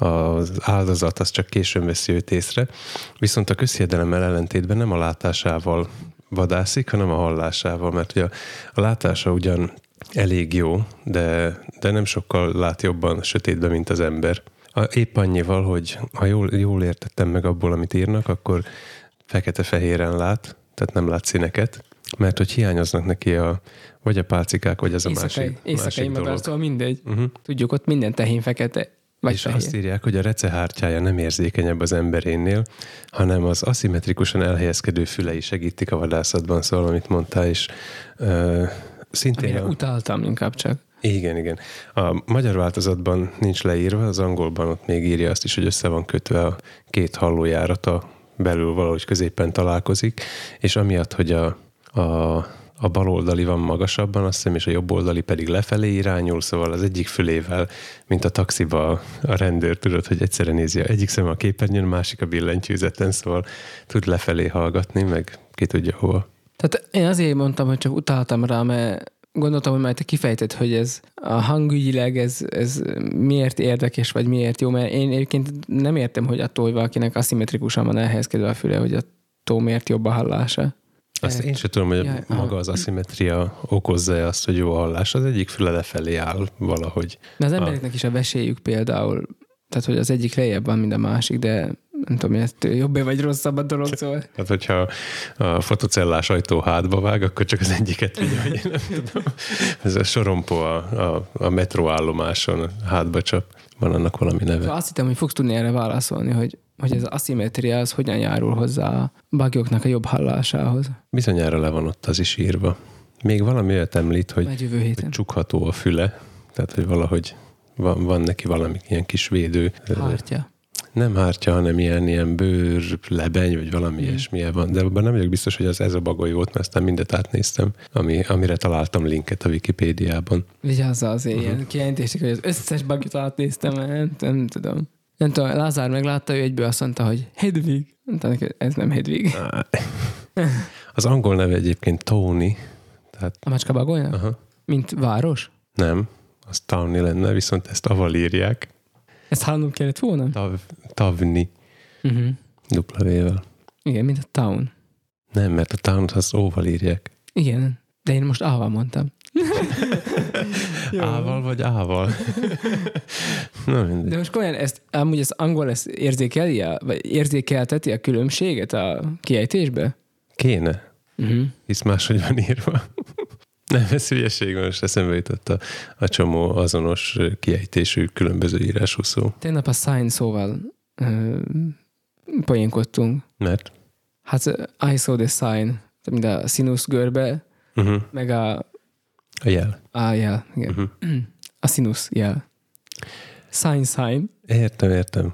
Speaker 1: az áldozat az csak későn veszi őt észre. Viszont a közhiedelemmel ellentétben nem a látásával vadászik, hanem a hallásával, mert ugye a, a látása ugyan elég jó, de, de nem sokkal lát jobban sötétben, mint az ember. A, épp annyival, hogy ha jól, jól értettem meg abból, amit írnak, akkor fekete-fehéren lát, tehát nem lát színeket, mert hogy hiányoznak neki a, vagy a pálcikák, vagy az a éjszakai, másik,
Speaker 2: éjszakai másik dolog. Mindegy. Uh-huh. Tudjuk, ott minden tehén fekete, vagy
Speaker 1: és fehér. azt írják, hogy a recehártyája nem érzékenyebb az emberénél, hanem az aszimmetrikusan elhelyezkedő fülei segítik a vadászatban, szóval amit mondtál, és uh, szintén...
Speaker 2: Amire a... utáltam inkább csak.
Speaker 1: Igen, igen. A magyar változatban nincs leírva, az angolban ott még írja azt is, hogy össze van kötve a két hallójárata belül valahogy középen találkozik, és amiatt, hogy a, a a bal oldali van magasabban, azt hiszem, és a jobb oldali pedig lefelé irányul, szóval az egyik fülével, mint a taxiba a rendőr, tudod, hogy egyszerre nézi egyik szem a képernyőn, a másik a billentyűzeten, szóval tud lefelé hallgatni, meg ki tudja hova.
Speaker 2: Tehát én azért mondtam, hogy csak utaltam rá, mert gondoltam, hogy majd te kifejted, hogy ez a hangügyileg ez, ez miért érdekes, vagy miért jó, mert én egyébként nem értem, hogy attól, hogy valakinek aszimmetrikusan van elhelyezkedve a füle, hogy attól miért jobb a hallása.
Speaker 1: Azt én sem tudom, hogy ja, maga az aszimetria okozza azt, hogy jó hallás. Az egyik füle lefelé áll valahogy.
Speaker 2: De az embereknek is a veséjük például, tehát hogy az egyik lejjebb van, mint a másik, de nem tudom, hogy jobb vagy rosszabb a dolog, szóval.
Speaker 1: Hát, hogyha a fotocellás ajtó hátba vág, akkor csak az egyiket vigye, hogy nem tudom. Ez a sorompó a, a, a metróállomáson hátba csap. Van annak valami neve.
Speaker 2: Szóval azt hittem, hogy fogsz tudni erre válaszolni, hogy, hogy ez az aszimetria az hogyan járul hozzá a bagyoknak a jobb hallásához.
Speaker 1: Bizonyára le van ott az is írva. Még valami olyat említ, hogy, hogy csukható a füle, tehát hogy valahogy van, van neki valami ilyen kis védő.
Speaker 2: Hártya
Speaker 1: nem hártya, hanem ilyen, ilyen bőr, lebeny, vagy valami mm. ilyesmilyen van. De abban nem vagyok biztos, hogy az ez a bagoly volt, mert aztán mindet átnéztem, ami, amire találtam linket a Wikipédiában.
Speaker 2: Vigyázza az uh-huh. ilyen kijelentések, hogy az összes bagot átnéztem, nem, nem tudom. Nem tudom, Lázár meglátta, ő egyből azt mondta, hogy Hedvig. Mondta neki, ez nem Hedvig.
Speaker 1: az angol neve egyébként Tony. Tehát...
Speaker 2: A macska bagolynak? Aha. Mint város?
Speaker 1: Nem, az Towny lenne, viszont ezt aval írják.
Speaker 2: Ezt hallanom kellett volna?
Speaker 1: Tav, tavni. Uh-huh. Dupla vével.
Speaker 2: Igen, mint a town.
Speaker 1: Nem, mert a town az óval írják.
Speaker 2: Igen, de én most ával mondtam.
Speaker 1: ával vagy ával? Na mindegy.
Speaker 2: De most komolyan, ezt, amúgy az angol ezt érzékeli, vagy érzékelteti a különbséget a kiejtésbe?
Speaker 1: Kéne. Uh-huh. Hisz máshogy van írva. Nem, ez hülyeség, most eszembe jutott a, a csomó azonos kiejtésű különböző írású szó.
Speaker 2: Tegnap a sign szóval uh, poénkodtunk.
Speaker 1: Mert?
Speaker 2: Hát I saw the sign, mint a színusz görbe, uh-huh. meg a...
Speaker 1: A jel.
Speaker 2: A jel, igen. Uh-huh. A színusz jel. Sign, sign.
Speaker 1: Értem, értem.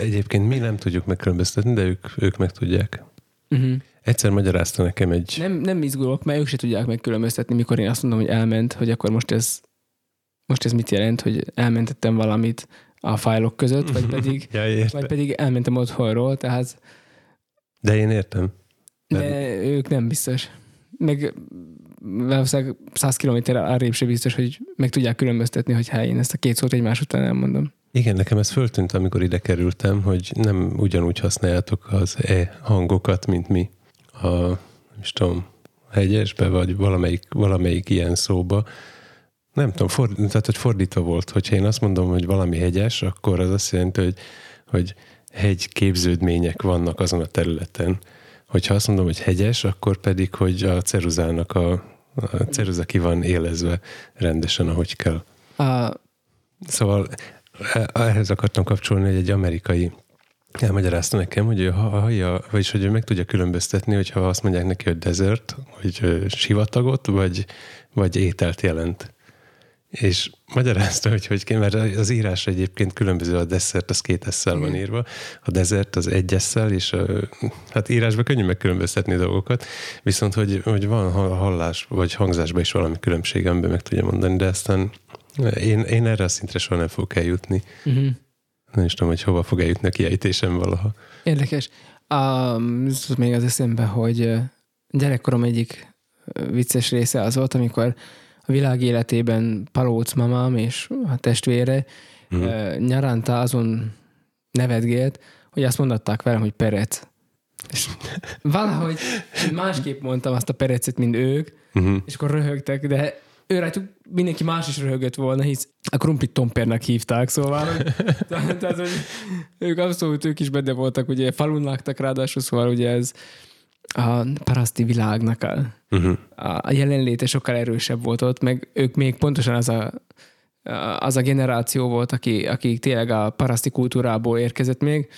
Speaker 1: Egyébként mi nem tudjuk megkülönböztetni, de ők, ők meg tudják. Uh-huh. Egyszer magyarázta nekem egy...
Speaker 2: Nem, nem izgulok, mert ők se tudják megkülönböztetni, mikor én azt mondom, hogy elment, hogy akkor most ez, most ez mit jelent, hogy elmentettem valamit a fájlok között, vagy pedig,
Speaker 1: ja,
Speaker 2: vagy pedig elmentem otthonról, tehát...
Speaker 1: De én értem.
Speaker 2: De, de ők nem biztos. Meg valószínűleg 100 kilométerre arrébb se biztos, hogy meg tudják különböztetni, hogy hát én ezt a két szót egymás után elmondom.
Speaker 1: Igen, nekem ez föltűnt, amikor ide kerültem, hogy nem ugyanúgy használjátok az e hangokat, mint mi a, nem is tudom, hegyesbe, vagy valamelyik, valamelyik ilyen szóba. Nem tudom, ford, tehát hogy fordítva volt, hogyha én azt mondom, hogy valami hegyes, akkor az azt jelenti, hogy, hogy hegy képződmények vannak azon a területen. Hogyha azt mondom, hogy hegyes, akkor pedig, hogy a ceruzának a, a ceruza ki van élezve rendesen, ahogy kell. A... Szóval e, ehhez akartam kapcsolni, hogy egy amerikai elmagyarázta nekem, hogy ő hallja, vagyis hogy ő meg tudja különböztetni, hogyha azt mondják neki, hogy desert, hogy sivatagot, vagy, vagy ételt jelent. És magyarázta, hogy hogy kell, mert az írás egyébként különböző, a desert az két esszel van írva, a desert az egy esszel, és a, hát írásban könnyű megkülönböztetni dolgokat, viszont hogy, hogy van hallás, vagy hangzásban is valami különbség, amiben meg tudja mondani, de aztán én, én erre a szintre soha nem fogok eljutni. Uh-huh. Nem is tudom, hogy hova fog eljutni a kiejtésem valaha.
Speaker 2: Érdekes. Um, még az eszembe, hogy gyerekkorom egyik vicces része az volt, amikor a világ életében Palóc mamám és a testvére uh-huh. nyaranta azon nevetgélt, hogy azt mondatták velem, hogy Perec. És valahogy másképp mondtam azt a Perecet, mint ők, uh-huh. és akkor röhögtek, de ő rajtuk mindenki más is röhögött volna, hisz a krumplit tompernek hívták, szóval tehát, tehát, hogy ők abszolút ők is benne voltak, ugye falun laktak ráadásul, szóval ugye ez a paraszti világnak a, uh-huh. a jelenléte sokkal erősebb volt ott, meg ők még pontosan az a, az a generáció volt, aki, aki tényleg a paraszti kultúrából érkezett még,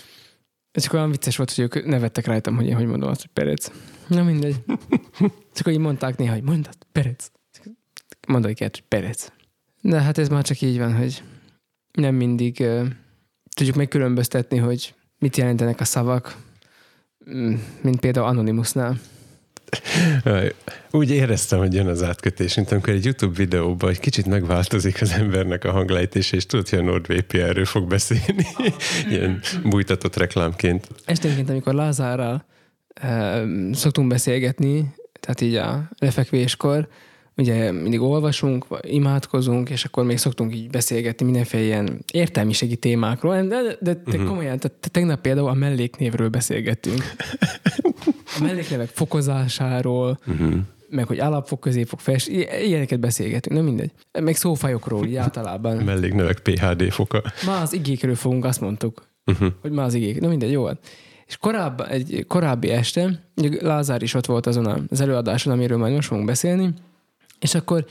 Speaker 2: csak olyan vicces volt, hogy ők nevettek rajtam, hogy én hogy mondom azt, hogy Perec. Na mindegy. Csak hogy mondták néha, hogy mondod, Perec mondani kellett, hogy Perec. De hát ez már csak így van, hogy nem mindig uh, tudjuk megkülönböztetni, hogy mit jelentenek a szavak, mm, mint például Anonymousnál.
Speaker 1: Úgy éreztem, hogy jön az átkötés, mint amikor egy YouTube videóban egy kicsit megváltozik az embernek a hanglejtése, és tudod, hogy a NordVPN-ről fog beszélni, ilyen bújtatott reklámként.
Speaker 2: Esténként, amikor Lázárral e, szoktunk beszélgetni, tehát így a lefekvéskor, ugye mindig olvasunk, imádkozunk, és akkor még szoktunk így beszélgetni mindenféle ilyen értelmiségi témákról, de, de, de uh-huh. komolyan, tehát tegnap például a melléknévről beszélgettünk. A melléknevek fokozásáról, uh-huh. meg hogy alapfok, középfok, fels, ilyeneket beszélgetünk, nem mindegy. Meg szófajokról így általában.
Speaker 1: Melléknevek PHD foka.
Speaker 2: Ma az igékről fogunk, azt mondtuk, uh-huh. hogy ma az igék. Na mindegy, jó van. És korábban, egy korábbi este, Lázár is ott volt azon az előadáson, amiről majd most fogunk beszélni, és akkor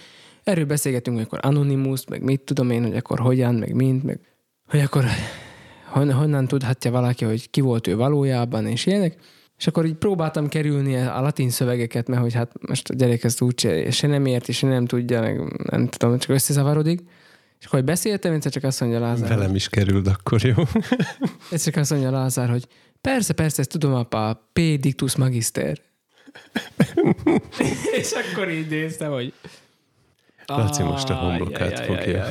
Speaker 2: erről beszélgetünk, hogy akkor Anonymous, meg mit tudom én, hogy akkor hogyan, meg mint, meg hogy akkor hon, honnan tudhatja valaki, hogy ki volt ő valójában, és ilyenek. És akkor így próbáltam kerülni a latin szövegeket, mert hogy hát most a gyerek ezt úgy se, se nem érti, se nem tudja, meg nem tudom, csak összezavarodik. És akkor beszéltem, egyszer csak azt mondja Lázár.
Speaker 1: Velem is került, akkor jó.
Speaker 2: egyszer csak azt mondja Lázár, hogy persze, persze, ezt tudom, apa, P. Dictus Magister. és akkor így néztem, hogy...
Speaker 1: Laci most a homlokát fogja.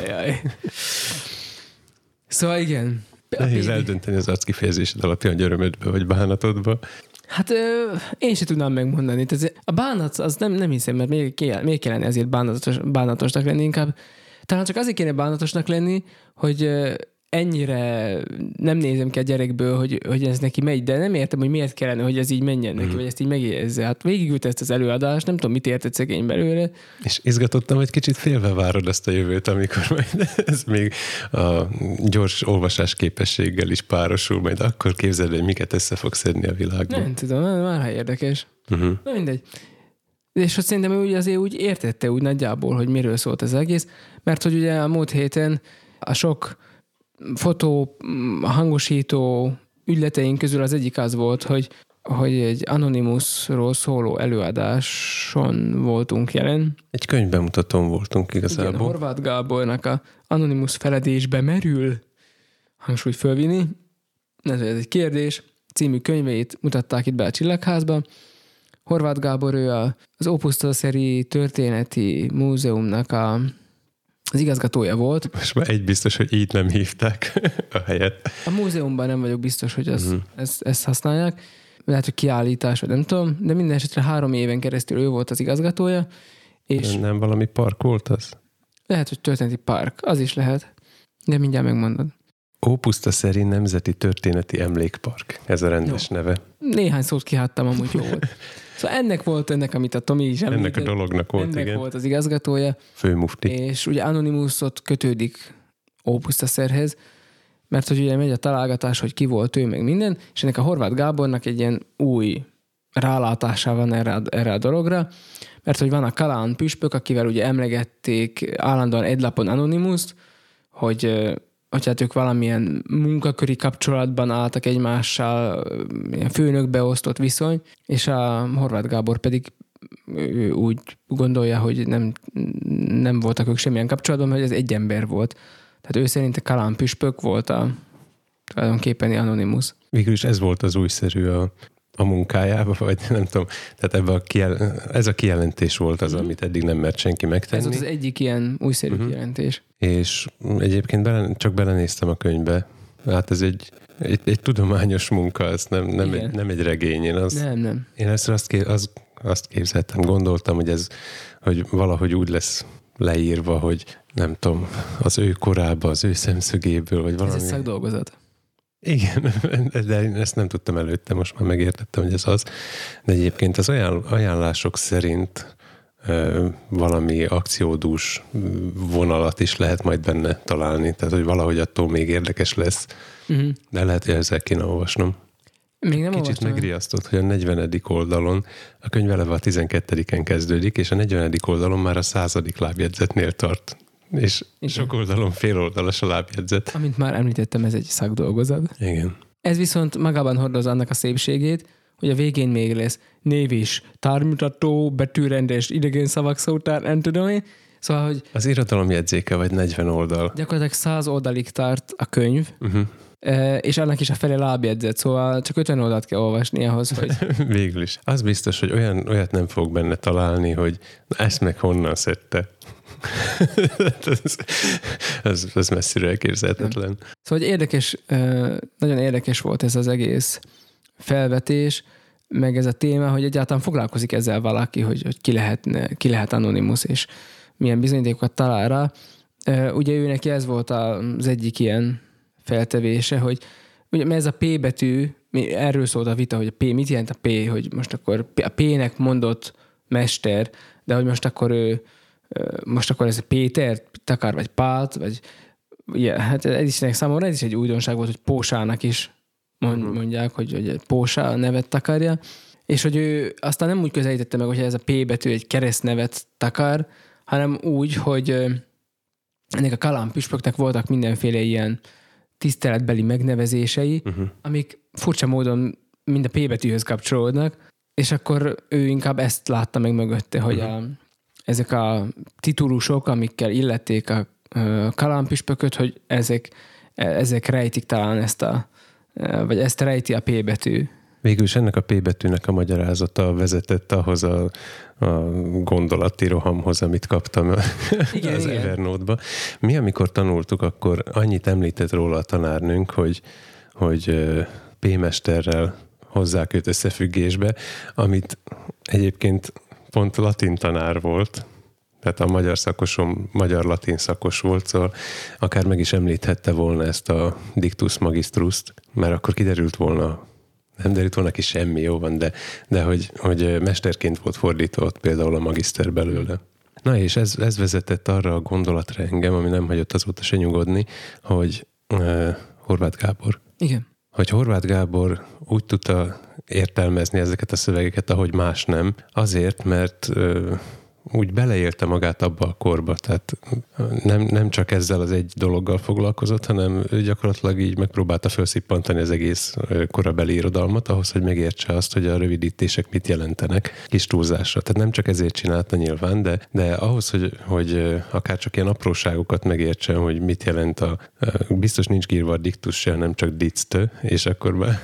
Speaker 2: Szóval igen.
Speaker 1: Nehéz eldönteni az arckifejezésed alapján, hogy örömödbe vagy bánatodba.
Speaker 2: Hát ö, én sem tudnám megmondani. Tehát a bánat, az nem, nem hiszem, mert még, kell, még kellene ezért bánatos, bánatosnak lenni, inkább talán csak azért kéne bánatosnak lenni, hogy ennyire nem nézem ki a gyerekből, hogy, hogy ez neki megy, de nem értem, hogy miért kellene, hogy ez így menjen neki, mm. vagy ezt így megérezze. Hát végigült ezt az előadást, nem tudom, mit értett szegény belőle.
Speaker 1: És izgatottam, hogy kicsit félve várod ezt a jövőt, amikor majd ez még a gyors olvasás képességgel is párosul, majd akkor képzeld, hogy miket össze fog szedni a világban.
Speaker 2: Nem tudom, már ha érdekes. Uh-huh. Na mindegy. És hogy szerintem ő ugye azért úgy értette úgy nagyjából, hogy miről szólt az egész, mert hogy ugye a múlt héten a sok fotó, hangosító ügyleteink közül az egyik az volt, hogy, hogy egy Anonymousról szóló előadáson voltunk jelen.
Speaker 1: Egy könyvbemutatón voltunk igazából.
Speaker 2: Igen, Horváth Gábornak a Anonymous feledésbe merül hangsúly fölvinni. Ez egy kérdés. Című könyveit mutatták itt be a Csillagházba. Horváth Gábor, ő az Opusztalszeri Történeti Múzeumnak a az igazgatója volt.
Speaker 1: Most már egy biztos, hogy így nem hívták a helyet.
Speaker 2: A múzeumban nem vagyok biztos, hogy az, uh-huh. ezt, ezt használják. Lehet, hogy kiállítás, vagy nem tudom, de minden esetre három éven keresztül ő volt az igazgatója. És
Speaker 1: nem, nem valami park volt az?
Speaker 2: Lehet, hogy történeti park, az is lehet. De mindjárt megmondod.
Speaker 1: Ópuszta szerint Nemzeti Történeti Emlékpark. Ez a rendes Jó. neve.
Speaker 2: Néhány szót kihattam, amúgy jó volt. Szóval ennek volt ennek, amit a Tomi is
Speaker 1: említett. Ennek a dolognak volt,
Speaker 2: ennek
Speaker 1: igen.
Speaker 2: volt az igazgatója.
Speaker 1: Főmufti.
Speaker 2: És ugye Anonymousot kötődik Ópuszta szerhez, mert hogy ugye megy a találgatás, hogy ki volt ő, meg minden, és ennek a Horváth Gábornak egy ilyen új rálátása van erre, a, erre a dologra, mert hogy van a Kalán püspök, akivel ugye emlegették állandóan egy lapon Anonymous-t, hogy hogy hát ők valamilyen munkaköri kapcsolatban álltak egymással, ilyen főnök beosztott viszony, és a Horváth Gábor pedig ő úgy gondolja, hogy nem, nem voltak ők semmilyen kapcsolatban, hogy ez egy ember volt. Tehát ő szerint a Kalán püspök volt a tulajdonképpen Anonymous.
Speaker 1: Végül is ez volt az újszerű a, a munkájába, vagy nem tudom. Tehát ebbe a kijel, ez a kijelentés volt az, mm. amit eddig nem mert senki megtenni. Ez
Speaker 2: az egyik ilyen újszerű mm-hmm. kijelentés.
Speaker 1: És egyébként bele, csak belenéztem a könyvbe. Hát ez egy, egy, egy tudományos munka, ez nem, nem, egy, nem egy regény. Én az,
Speaker 2: nem, nem.
Speaker 1: Én ezt azt, ké, azt, azt képzeltem, gondoltam, hogy ez hogy valahogy úgy lesz leírva, hogy nem tudom, az ő korában, az ő szemszögéből, vagy valami. Ez
Speaker 2: egy szakdolgozat.
Speaker 1: Igen, de én ezt nem tudtam előtte, most már megértettem, hogy ez az. De egyébként az ajánlások szerint valami akciódús vonalat is lehet majd benne találni, tehát hogy valahogy attól még érdekes lesz, uh-huh. de lehet, hogy ezzel kéne olvasnom.
Speaker 2: Még nem
Speaker 1: Kicsit megriasztott, hogy a 40. oldalon, a könyv eleve a 12-en kezdődik, és a 40. oldalon már a századik lábjegyzetnél tart. És Igen. sok oldalon fél oldalas a lábjegyzet.
Speaker 2: Amint már említettem, ez egy szakdolgozat.
Speaker 1: Igen.
Speaker 2: Ez viszont magában hordoz annak a szépségét, hogy a végén még lesz név is, tármutató, betűrendes, idegen szavak szótár, nem tudom én. Szóval, hogy...
Speaker 1: Az irodalom jegyzéke vagy 40 oldal.
Speaker 2: Gyakorlatilag 100 oldalig tart a könyv, uh-huh. És annak is a fele lábjegyzet, szóval csak 50 oldalt kell olvasni ahhoz, hogy...
Speaker 1: Végül is. Az biztos, hogy olyan, olyat nem fog benne találni, hogy na, ezt meg honnan szedte. ez, ez, ez messzire elképzelhetetlen.
Speaker 2: Szóval hogy érdekes, nagyon érdekes volt ez az egész felvetés, meg ez a téma, hogy egyáltalán foglalkozik ezzel valaki, hogy, hogy ki, lehetne, ki lehet anonimus, és milyen bizonyítékokat talál rá. Ugye ő neki ez volt az egyik ilyen feltevése, hogy ugye ez a P betű, erről szólt a vita, hogy a P, mit jelent a P, hogy most akkor a P-nek mondott mester, de hogy most akkor ő, most akkor ez a Péter, Takar, vagy Pált, vagy ugye, hát ez is számomra ez is egy újdonság volt, hogy Pósának is mhm. mondják, hogy, hogy Pósá a nevet takarja, és hogy ő aztán nem úgy közelítette meg, hogy ez a P betű egy keresztnevet takar, hanem úgy, hogy ennek a Kalán püspöknek voltak mindenféle ilyen tiszteletbeli megnevezései, uh-huh. amik furcsa módon mind a P betűhöz kapcsolódnak, és akkor ő inkább ezt látta meg mögötte, hogy uh-huh. a, ezek a titulusok, amikkel illették a, a Kalán püspököt, hogy ezek, ezek rejtik talán ezt a, vagy ezt rejti a P betű
Speaker 1: Végül is ennek a P betűnek a magyarázata vezetett ahhoz a, a gondolati rohamhoz, amit kaptam igen, az igen. Evernote-ba. Mi, amikor tanultuk, akkor annyit említett róla a tanárnőnk, hogy, hogy P-mesterrel hozzák őt összefüggésbe, amit egyébként pont latin tanár volt, tehát a magyar szakosom magyar-latin szakos volt, szóval akár meg is említhette volna ezt a dictus magistrust, mert akkor kiderült volna nem derült volna ki semmi, jó van, de, de hogy, hogy mesterként volt fordított például a magiszter belőle. Na és ez, ez vezetett arra a gondolatra engem, ami nem hagyott azóta se nyugodni, hogy uh, Horváth Gábor.
Speaker 2: Igen.
Speaker 1: Hogy Horváth Gábor úgy tudta értelmezni ezeket a szövegeket, ahogy más nem, azért, mert uh, úgy beleélte magát abba a korba, tehát nem, nem csak ezzel az egy dologgal foglalkozott, hanem ő gyakorlatilag így megpróbálta felszippantani az egész korabeli irodalmat ahhoz, hogy megértse azt, hogy a rövidítések mit jelentenek kis túlzásra. Tehát nem csak ezért csinálta nyilván, de, de ahhoz, hogy, hogy akár csak ilyen apróságokat megértse, hogy mit jelent a, biztos nincs írva a diktus se, nem csak dictő, és akkor be,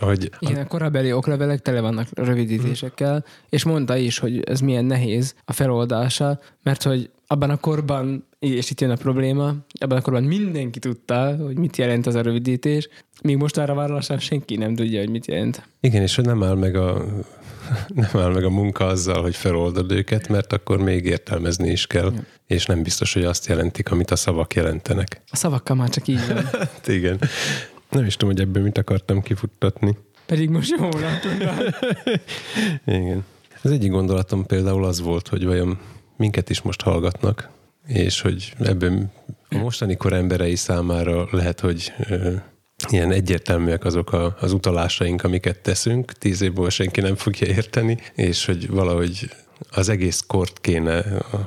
Speaker 1: hogy...
Speaker 2: Igen, a korabeli oklevelek tele vannak rövidítésekkel, és mondta is, hogy ez milyen nehéz a feloldása, mert hogy abban a korban, és itt jön a probléma, abban a korban mindenki tudta, hogy mit jelent az a rövidítés, míg most arra vállalásan senki nem tudja, hogy mit jelent.
Speaker 1: Igen, és hogy nem áll meg a nem áll meg a munka azzal, hogy feloldod őket, mert akkor még értelmezni is kell, ja. és nem biztos, hogy azt jelentik, amit a szavak jelentenek.
Speaker 2: A szavakkal már csak így van.
Speaker 1: Hát igen. Nem is tudom, hogy ebből mit akartam kifuttatni.
Speaker 2: Pedig most jó
Speaker 1: Igen. Az egyik gondolatom például az volt, hogy vajon minket is most hallgatnak, és hogy ebben a mostani kor emberei számára lehet, hogy ilyen egyértelműek azok a, az utalásaink, amiket teszünk, tíz évből senki nem fogja érteni, és hogy valahogy az egész kort kéne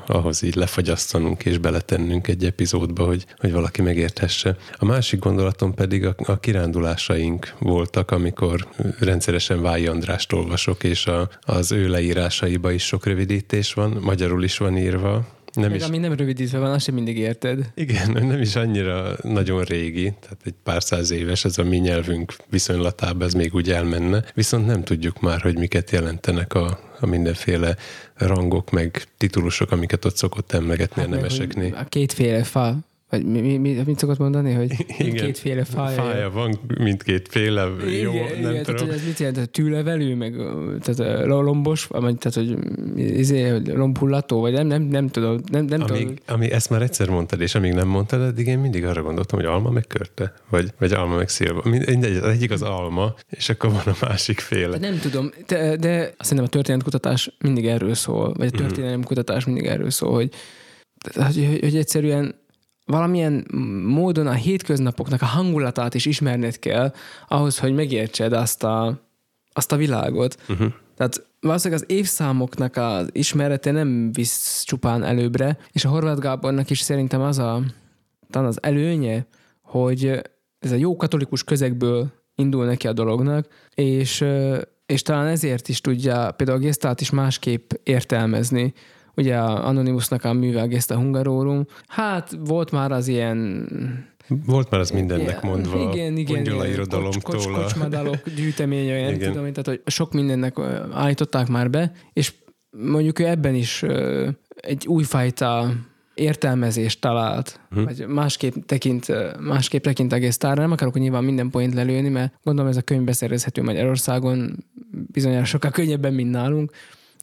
Speaker 1: ahhoz így lefagyasztanunk és beletennünk egy epizódba, hogy, hogy valaki megérthesse. A másik gondolatom pedig a, a kirándulásaink voltak, amikor rendszeresen Vályi Andrást olvasok, és a, az ő leírásaiba is sok rövidítés van, magyarul is van írva,
Speaker 2: nem is, ami nem rövidítve van, azt sem mindig érted.
Speaker 1: Igen, nem is annyira nagyon régi, tehát egy pár száz éves, ez a mi nyelvünk viszonylatában ez még úgy elmenne, viszont nem tudjuk már, hogy miket jelentenek a, a mindenféle rangok, meg titulusok, amiket ott szokott emlegetni hát a neveseknél.
Speaker 2: A kétféle fa vagy mi, mi, mi, mit szokott mondani, hogy kétféle fája.
Speaker 1: Fája van, mindkétféle, jó, igen, nem igen, tudom.
Speaker 2: Tehát, ez mit jelent? Tehát tűlevelő, meg tehát lombos, vagy tehát, hogy, izé, hogy lombhullató, vagy nem, nem, nem tudom. Nem, nem
Speaker 1: amíg, tudom. Ami ezt már egyszer mondtad, és amíg nem mondtad, addig én mindig arra gondoltam, hogy alma meg körte, vagy, vagy alma meg szilva. Mindegy, az egyik az alma, és akkor van a másik féle.
Speaker 2: De nem tudom, de, de azt hiszem a történetkutatás mindig erről szól, vagy a mhm. történelemkutatás mindig erről szól, hogy, hogy, hogy, hogy egyszerűen valamilyen módon a hétköznapoknak a hangulatát is ismerned kell ahhoz, hogy megértsed azt a, azt a világot. Uh-huh. Tehát valószínűleg az évszámoknak az ismerete nem visz csupán előbbre, és a Horváth Gábornak is szerintem az a talán az előnye, hogy ez a jó katolikus közegből indul neki a dolognak, és, és talán ezért is tudja például a gesztát is másképp értelmezni, ugye a Anonymousnak a műve a Hungarorum. Hát volt már az ilyen
Speaker 1: volt már az mindennek mondva,
Speaker 2: igen, igen, igen,
Speaker 1: irodalomtól. Kocs,
Speaker 2: kocs, kocsmadalok gyűjteménye, olyan, igen. tudom, tehát hogy sok mindennek állították már be, és mondjuk ő ebben is egy újfajta értelmezést talált, uh-huh. vagy másképp tekint, másképp tekint egész tárra. Nem akarok nyilván minden point lelőni, mert gondolom ez a könyv beszerezhető Magyarországon bizonyára sokkal könnyebben, mint nálunk,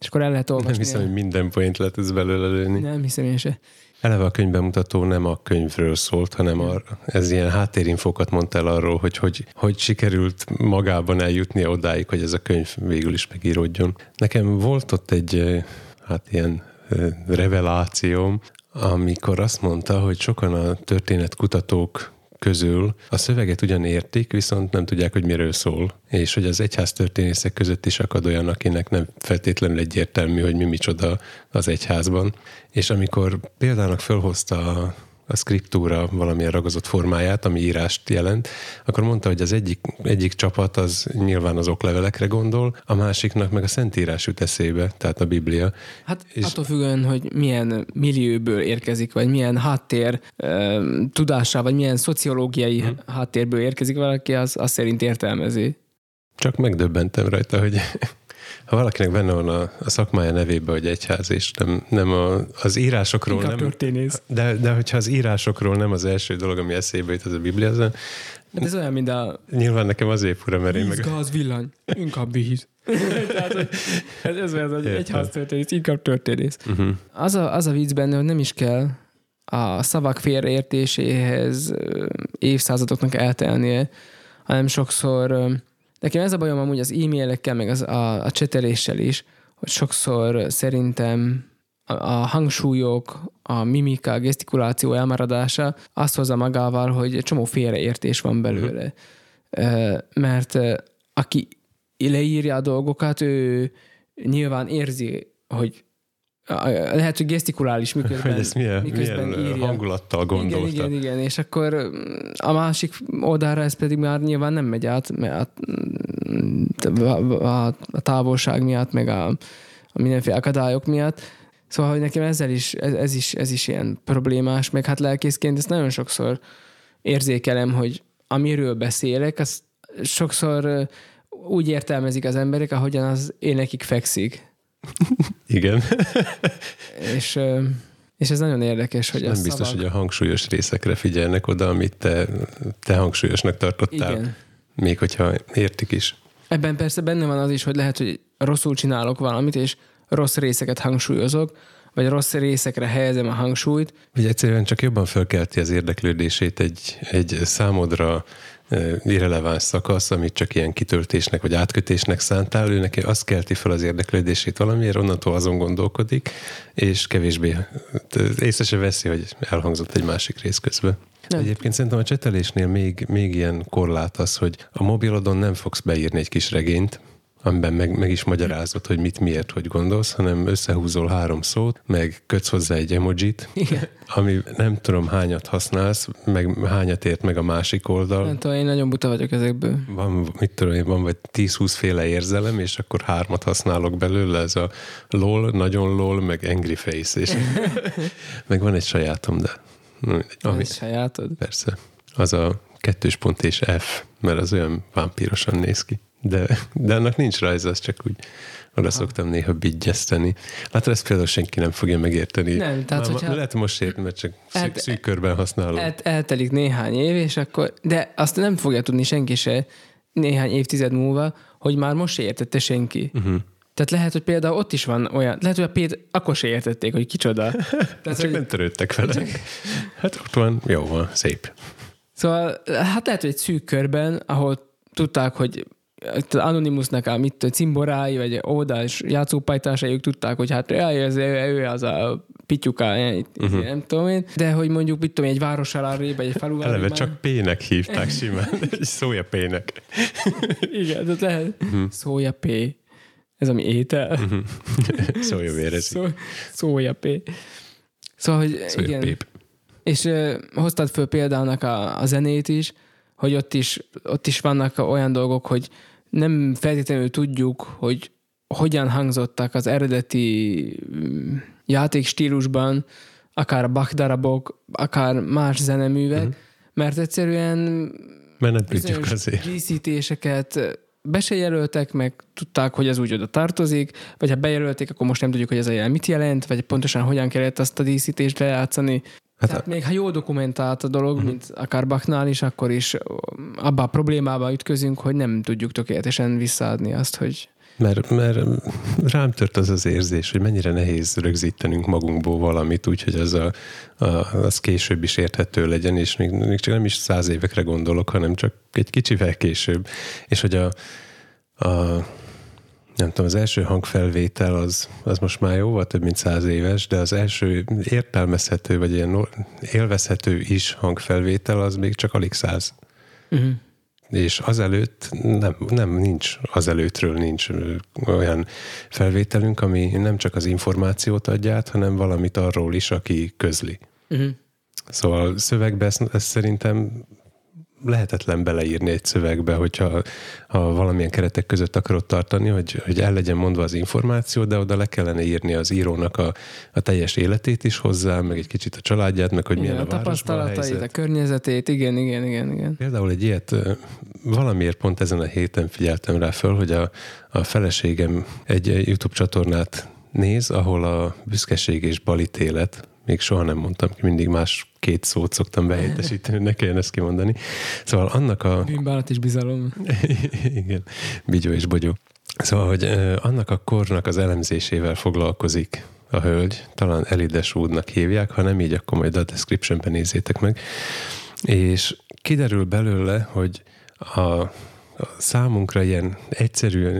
Speaker 2: és akkor el lehet olvasni.
Speaker 1: Nem hiszem, hogy minden point lehet ez belőle lőni.
Speaker 2: Nem hiszem én se.
Speaker 1: Eleve a könyvbemutató nem a könyvről szólt, hanem a, ez ilyen háttérinfókat mondta el arról, hogy, hogy hogy sikerült magában eljutni odáig, hogy ez a könyv végül is megíródjon. Nekem volt ott egy hát ilyen revelációm, amikor azt mondta, hogy sokan a történetkutatók közül a szöveget ugyan értik, viszont nem tudják, hogy miről szól. És hogy az egyház történészek között is akad olyan, akinek nem feltétlenül egyértelmű, hogy mi micsoda az egyházban. És amikor példának fölhozta a skriptúra valamilyen ragozott formáját, ami írást jelent, akkor mondta, hogy az egyik, egyik csapat az nyilván az oklevelekre gondol, a másiknak meg a Szentírás jut eszébe, tehát a Biblia.
Speaker 2: Hát és attól függően, hogy milyen millióből érkezik, vagy milyen háttér e, vagy milyen szociológiai hmm. háttérből érkezik valaki, az, az szerint értelmezi.
Speaker 1: Csak megdöbbentem rajta, hogy ha valakinek benne van a, a szakmája nevében, hogy egyház, és nem, nem a, az írásokról
Speaker 2: Inkább nem... történész.
Speaker 1: De, de hogyha az írásokról nem az első dolog, ami eszébe jut, az a Biblia, az
Speaker 2: Hát ez olyan, mint a...
Speaker 1: Nyilván nekem azért fura, mert
Speaker 2: én meg... gáz, villany, inkább víz. Tehát, hogy ez, ez olyan, hogy egyház történész, inkább történész. Uh-huh. Az, a, az a vicc benne, hogy nem is kell a szavak félreértéséhez évszázadoknak eltelnie, hanem sokszor Nekem ez a bajom amúgy az e-mailekkel, meg az, a, a cseteléssel is, hogy sokszor szerintem a, a hangsúlyok, a mimika, a gesztikuláció elmaradása azt hozza magával, hogy csomó félreértés van belőle. Uh-huh. Mert aki leírja a dolgokat, ő nyilván érzi, hogy lehet, hogy gesztikulális, miközben,
Speaker 1: hogy ezt milyen, miközben milyen írja. hangulattal gondolta.
Speaker 2: Igen, igen, igen, és akkor a másik oldalra ez pedig már nyilván nem megy át, mert a, a távolság miatt, meg a, a mindenféle akadályok miatt. Szóval, hogy nekem ezzel is, ez, ez, is, ez is ilyen problémás, meg hát lelkészként ezt nagyon sokszor érzékelem, hogy amiről beszélek, az sokszor úgy értelmezik az emberek, ahogyan az én nekik fekszik.
Speaker 1: Igen.
Speaker 2: és, és ez nagyon érdekes, hogy
Speaker 1: Nem biztos, szavak... hogy a hangsúlyos részekre figyelnek oda, amit te, te hangsúlyosnak tartottál. Igen. Még hogyha értik is.
Speaker 2: Ebben persze benne van az is, hogy lehet, hogy rosszul csinálok valamit, és rossz részeket hangsúlyozok, vagy rossz részekre helyezem a hangsúlyt.
Speaker 1: Vagy egyszerűen csak jobban felkelti az érdeklődését egy, egy számodra irreleváns szakasz, amit csak ilyen kitöltésnek vagy átkötésnek szántál, ő neki azt kelti fel az érdeklődését valamiért, onnantól azon gondolkodik, és kevésbé észre se veszi, hogy elhangzott egy másik rész közben. Nem. Egyébként szerintem a csetelésnél még, még ilyen korlát az, hogy a mobilodon nem fogsz beírni egy kis regényt, amiben meg, meg is magyarázod, hogy mit, miért, hogy gondolsz, hanem összehúzol három szót, meg kötsz hozzá egy emojit, Igen. ami nem tudom hányat használsz, meg hányat ért meg a másik oldal.
Speaker 2: Nem tudom, én nagyon buta vagyok ezekből.
Speaker 1: Van, mit tudom én, van vagy 10-20 féle érzelem, és akkor hármat használok belőle, ez a lol, nagyon lol, meg angry face, és meg van egy sajátom, de...
Speaker 2: Ami, egy sajátod?
Speaker 1: Persze. Az a kettős pont és F, mert az olyan vámpírosan néz ki de, de annak nincs rajza, az csak úgy oda szoktam néha bigyeszteni. Látod, ezt például senki nem fogja megérteni.
Speaker 2: Nem, tehát
Speaker 1: Már, hogyha... Lehet most érteni, mert csak el, szűk körben használom. El,
Speaker 2: eltelik néhány év, és akkor... De azt nem fogja tudni senki se néhány évtized múlva, hogy már most se értette senki. Uh-huh. Tehát lehet, hogy például ott is van olyan, lehet, hogy a Péter akkor se értették, hogy kicsoda.
Speaker 1: Tehát, csak hogy... nem törődtek vele. Csak... Hát ott van, jó van, szép.
Speaker 2: Szóval hát lehet, hogy egy szűk körben, ahol tudták, hogy Anonymousnak a mit, cimborái, vagy ódás játszópajtásai, ők tudták, hogy hát ez, ő az a pityuka, uh-huh. nem tudom én, de hogy mondjuk, mit tudom, egy város arrébb, egy falu
Speaker 1: Eleve csak P-nek hívták simán, szója P-nek.
Speaker 2: Igen, de lehet. Uh-huh. Szója P. Ez ami étel. Uh-huh.
Speaker 1: szója vérezi. Szó,
Speaker 2: szója P. Szóval, hogy szója igen. Pép. És uh, hoztad föl példának a, a zenét is, hogy ott is, ott is vannak olyan dolgok, hogy nem feltétlenül tudjuk, hogy hogyan hangzottak az eredeti mm, játékstílusban, akár a Bach darabok, akár más zeneművek, uh-huh. mert egyszerűen
Speaker 1: Mert nem tudjuk
Speaker 2: bizonyos
Speaker 1: azért.
Speaker 2: díszítéseket be se jelöltek, meg tudták, hogy ez úgy oda tartozik, vagy ha bejelölték, akkor most nem tudjuk, hogy ez a jel mit jelent, vagy pontosan hogyan kellett azt a díszítést lejátszani. Hát, Tehát még ha jól dokumentált a dolog, uh-huh. mint akár Bachnál is, akkor is abba a problémába ütközünk, hogy nem tudjuk tökéletesen visszaadni azt, hogy
Speaker 1: Mert, mert rám tört az az érzés, hogy mennyire nehéz rögzítenünk magunkból valamit, úgyhogy az, a, a, az később is érthető legyen, és még, még csak nem is száz évekre gondolok, hanem csak egy kicsivel később. És hogy a, a nem tudom, az első hangfelvétel az, az most már jóval több, mint száz éves, de az első értelmezhető, vagy ilyen élvezhető is hangfelvétel az még csak alig száz.
Speaker 2: uh-huh.
Speaker 1: És azelőtt nem, nem nincs, azelőttről nincs olyan felvételünk, ami nem csak az információt adja át, hanem valamit arról is, aki közli.
Speaker 2: Uh-huh.
Speaker 1: Szóval szövegbe ezt, ezt szerintem lehetetlen beleírni egy szövegbe, hogyha ha valamilyen keretek között akarod tartani, hogy, hogy el legyen mondva az információ, de oda le kellene írni az írónak a, a teljes életét is hozzá, meg egy kicsit a családját, meg hogy milyen
Speaker 2: igen,
Speaker 1: a,
Speaker 2: a
Speaker 1: a
Speaker 2: tapasztalatait,
Speaker 1: helyzet.
Speaker 2: a környezetét, igen, igen, igen, igen.
Speaker 1: Például egy ilyet valamiért pont ezen a héten figyeltem rá föl, hogy a, a feleségem egy YouTube csatornát néz, ahol a büszkeség és balítélet, még soha nem mondtam ki, mindig más két szót szoktam behelyettesíteni, ne kelljen ezt kimondani. Szóval annak a...
Speaker 2: Bűnbánat és bizalom.
Speaker 1: Igen, bigyó és bogyó. Szóval, hogy annak a kornak az elemzésével foglalkozik a hölgy, talán Elides úrnak hívják, ha nem így, akkor majd a descriptionben nézzétek meg. És kiderül belőle, hogy a, a számunkra ilyen egyszerű,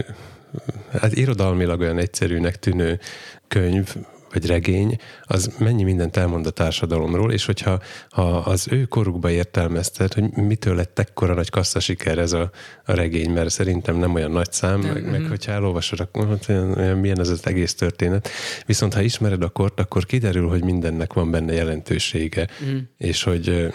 Speaker 1: hát irodalmilag olyan egyszerűnek tűnő könyv, vagy regény, az mennyi mindent elmond a társadalomról, és hogyha ha az ő korukba értelmezted, hogy mitől lett ekkora nagy kassza siker ez a, a regény, mert szerintem nem olyan nagy szám, meg, meg hogyha elolvasod, akkor hát milyen ez az egész történet. Viszont ha ismered a kort, akkor kiderül, hogy mindennek van benne jelentősége, mm. és hogy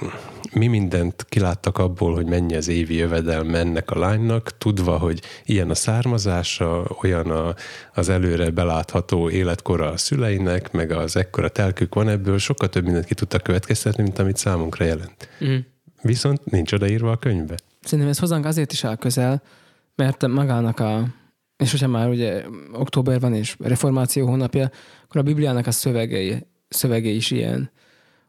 Speaker 1: mi mindent kiláttak abból, hogy mennyi az évi jövedelme ennek a lánynak, tudva, hogy ilyen a származása, olyan a, az előre belátható életkora a szüleinek, meg az ekkora telkük van ebből, sokkal több mindent ki tudtak következtetni, mint amit számunkra jelent.
Speaker 2: Mm.
Speaker 1: Viszont nincs odaírva a könyvbe.
Speaker 2: Szerintem ez hozzánk azért is áll közel, mert magának a, és hogyha már ugye október van és reformáció hónapja, akkor a Bibliának a szövegei, szövegei is ilyen,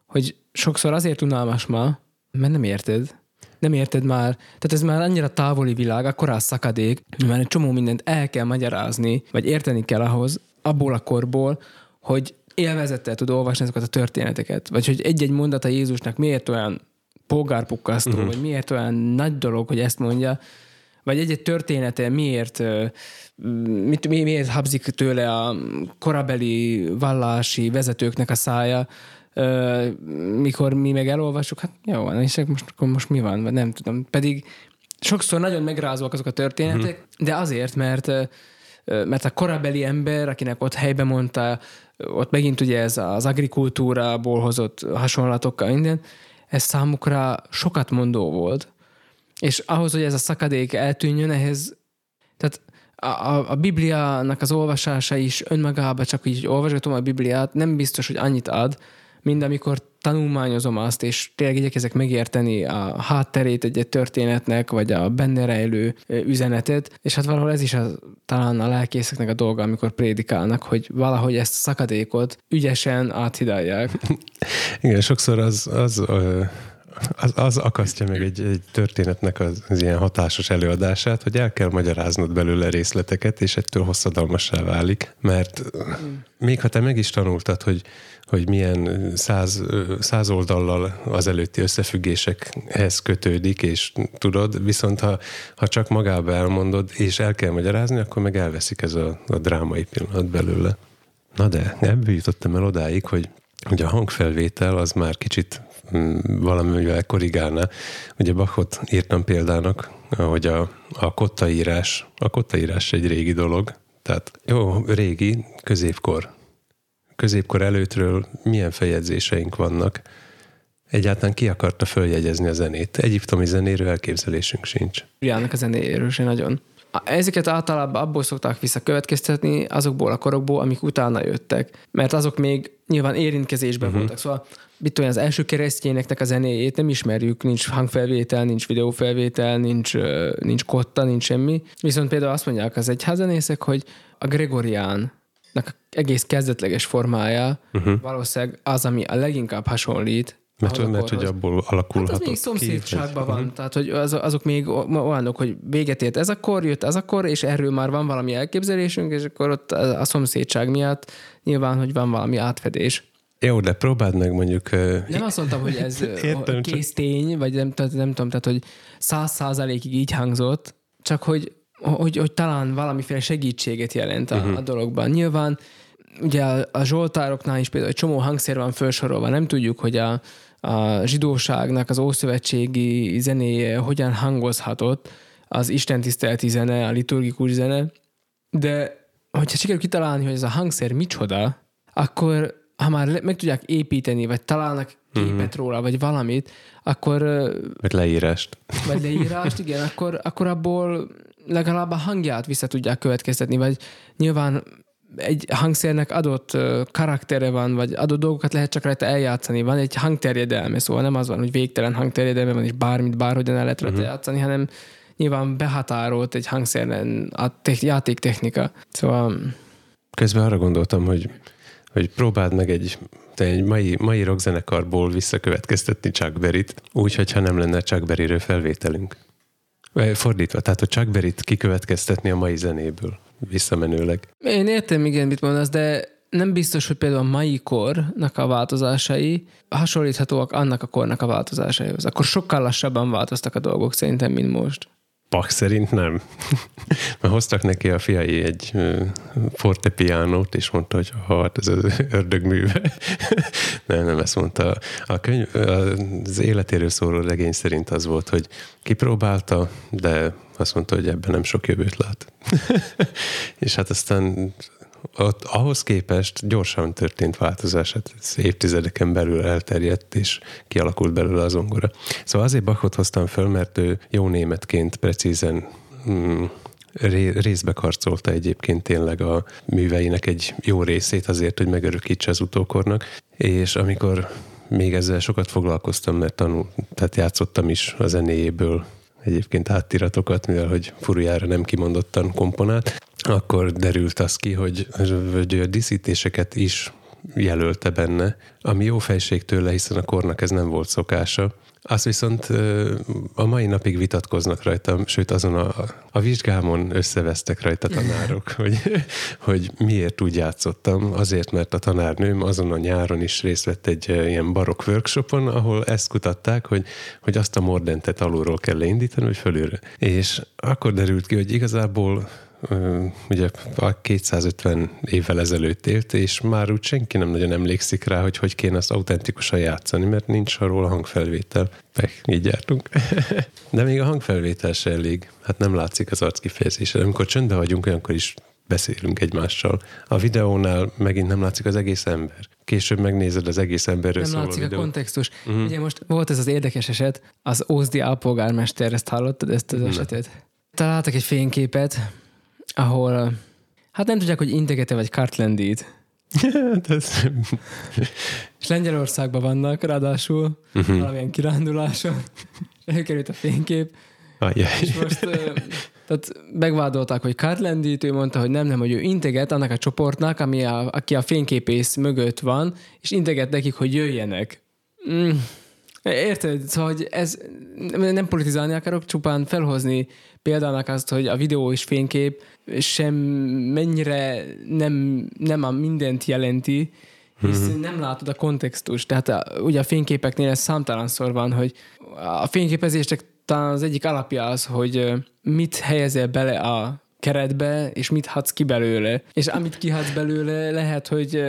Speaker 2: hogy sokszor azért unalmas ma, mert nem érted. Nem érted már. Tehát ez már annyira távoli világ, akkora a szakadék, már egy csomó mindent el kell magyarázni, vagy érteni kell ahhoz, abból a korból, hogy élvezettel tud olvasni ezeket a történeteket. Vagy hogy egy-egy mondata Jézusnak miért olyan polgárpukkasztó, uh-huh. vagy miért olyan nagy dolog, hogy ezt mondja, vagy egy-egy története miért, mit, mi- miért habzik tőle a korabeli vallási vezetőknek a szája, mikor mi meg elolvassuk, hát jó van, és most, akkor most mi van, vagy nem tudom. Pedig sokszor nagyon megrázóak azok a történetek, uh-huh. de azért, mert mert a korabeli ember, akinek ott helyben mondta, ott megint ugye ez az agrikultúrából hozott hasonlatokkal minden, ez számukra sokat mondó volt. És ahhoz, hogy ez a szakadék eltűnjön, ehhez, tehát a, a, a Bibliának az olvasása is önmagában csak így olvasgatom a Bibliát, nem biztos, hogy annyit ad, mint amikor tanulmányozom azt, és tényleg igyekezek megérteni a hátterét egy, történetnek, vagy a benne rejlő üzenetet, és hát valahol ez is a, talán a lelkészeknek a dolga, amikor prédikálnak, hogy valahogy ezt a szakadékot ügyesen áthidalják.
Speaker 1: Igen, sokszor az, az, az, az akasztja meg egy, egy történetnek az, az ilyen hatásos előadását, hogy el kell magyaráznod belőle részleteket, és ettől hosszadalmassá válik, mert mm. még ha te meg is tanultad, hogy, hogy milyen száz, száz oldallal az előtti összefüggésekhez kötődik, és tudod, viszont ha, ha csak magába elmondod, és el kell magyarázni, akkor meg elveszik ez a, a drámai pillanat belőle. Na de ebből jutottam el odáig, hogy, hogy a hangfelvétel az már kicsit mm, valamivel korrigálna. Ugye Bachot írtam példának, hogy a, a kottaírás, a kottaírás egy régi dolog, tehát jó, régi, középkor. Középkor előttről milyen feljegyzéseink vannak. Egyáltalán ki akarta följegyezni a zenét? Egyiptomi zenéről elképzelésünk sincs.
Speaker 2: Bibliának a zenéjéről se nagyon. ezeket általában abból szokták visszakövetkeztetni, azokból a korokból, amik utána jöttek. Mert azok még nyilván érintkezésben uh-huh. voltak. Szóval mit tudom, az első keresztényeknek a zenéjét nem ismerjük, nincs hangfelvétel, nincs videófelvétel, nincs, nincs kotta, nincs semmi. Viszont például azt mondják az egyházenészek, hogy a Gregorián egész kezdetleges formája uh-huh. valószínűleg az, ami a leginkább hasonlít
Speaker 1: mert, mert hogy abból alakulhat. Hát
Speaker 2: az még szomszédságban van, uh-huh. tehát hogy az, azok még olyanok, hogy véget ért ez akkor, jött ez akkor, és erről már van valami elképzelésünk, és akkor ott a szomszédság miatt nyilván, hogy van valami átfedés.
Speaker 1: Jó, de próbáld meg mondjuk...
Speaker 2: Nem azt mondtam, hogy ez Értem, kész csak... tény, vagy nem, nem tudom, tehát hogy száz százalékig így hangzott, csak hogy, hogy, hogy talán valamiféle segítséget jelent a, uh-huh. a dologban. Nyilván ugye a, a Zsoltároknál is például egy csomó hangszer van felsorolva, nem tudjuk, hogy a, a zsidóságnak az ószövetségi zenéje hogyan hangozhatott, az istentiszteleti zene, a liturgikus zene, de hogyha sikerül kitalálni, hogy ez a hangszer micsoda, akkor ha már meg tudják építeni, vagy találnak képet mm-hmm. róla, vagy valamit, akkor...
Speaker 1: Vagy leírást.
Speaker 2: Vagy leírást, igen, akkor, akkor abból legalább a hangját vissza tudják következtetni, vagy nyilván egy hangszernek adott karaktere van, vagy adott dolgokat lehet csak rajta eljátszani. Van egy hangterjedelme, szóval nem az van, hogy végtelen hangterjedelme van, és bármit bárhogyan el lehet rajta uh-huh. játszani, hanem nyilván behatárolt egy hangszeren a te- játéktechnika. Szóval...
Speaker 1: Közben arra gondoltam, hogy, hogy próbáld meg egy, egy mai, mai rockzenekarból visszakövetkeztetni Chuck Berry-t, úgy, hogyha nem lenne Chuck Berry-ről felvételünk. Fordítva, tehát a Chuck Berry-t kikövetkeztetni a mai zenéből visszamenőleg.
Speaker 2: Én értem, igen, mit mondasz, de nem biztos, hogy például a mai kornak a változásai hasonlíthatóak annak a kornak a változásaihoz. Akkor sokkal lassabban változtak a dolgok szerintem, mint most.
Speaker 1: Pak szerint nem. Mert hoztak neki a fiai egy fortepiánót, és mondta, hogy hát ez az ördögműve. nem, nem ezt mondta. A könyv, az életéről szóló regény szerint az volt, hogy kipróbálta, de azt mondta, hogy ebben nem sok jövőt lát. és hát aztán ott ahhoz képest gyorsan történt változás, hát ez évtizedeken belül elterjedt, és kialakult belőle az ongora. Szóval azért Bachot hoztam föl, mert ő jó németként precízen mm, részbe karcolta egyébként tényleg a műveinek egy jó részét azért, hogy megörökítse az utókornak, és amikor még ezzel sokat foglalkoztam, mert tanul, tehát játszottam is a zenéjéből egyébként áttiratokat, mivel hogy furujára nem kimondottan komponált, akkor derült az ki, hogy, hogy a díszítéseket is jelölte benne, ami jó fejség tőle, hiszen a kornak ez nem volt szokása. Azt viszont a mai napig vitatkoznak rajta, sőt azon a, a vizsgámon összevesztek rajta tanárok, hogy, hogy miért úgy játszottam. Azért, mert a tanárnőm azon a nyáron is részt vett egy ilyen barokk workshopon, ahol ezt kutatták, hogy, hogy azt a mordentet alulról kell leindítani, hogy fölülre. És akkor derült ki, hogy igazából ugye 250 évvel ezelőtt élt, és már úgy senki nem nagyon emlékszik rá, hogy hogy kéne azt autentikusan játszani, mert nincs arról a hangfelvétel. Pek, így jártunk. De még a hangfelvétel se elég. Hát nem látszik az arckifejezés. Amikor csöndben vagyunk, olyankor is beszélünk egymással. A videónál megint nem látszik az egész ember. Később megnézed az egész emberről
Speaker 2: Nem látszik a, a kontextus. Uh-huh. Ugye most volt ez az érdekes eset, az Ózdi álpolgármester, ezt hallottad, ezt az esetet? Találtak egy fényképet, ahol hát nem tudják, hogy integete vagy Kartlandit. és Lengyelországban vannak, ráadásul uh-huh. valamilyen kiránduláson. Előkerült a fénykép.
Speaker 1: Ajaj.
Speaker 2: És most tehát megvádolták, hogy Kartlandit, ő mondta, hogy nem, nem, hogy ő integet annak a csoportnak, ami a, aki a fényképész mögött van, és integet nekik, hogy jöjjenek. Mm. Érted? Szóval, hogy ez nem politizálni akarok, csupán felhozni példának azt, hogy a videó és fénykép sem mennyire nem, nem a mindent jelenti, hisz mm-hmm. nem látod a kontextust. Tehát a, ugye a fényképeknél ez számtalanszor van, hogy a fényképezésnek talán az egyik alapja az, hogy mit helyezel bele a keretbe, és mit hadsz ki belőle. És amit kihatsz belőle, lehet, hogy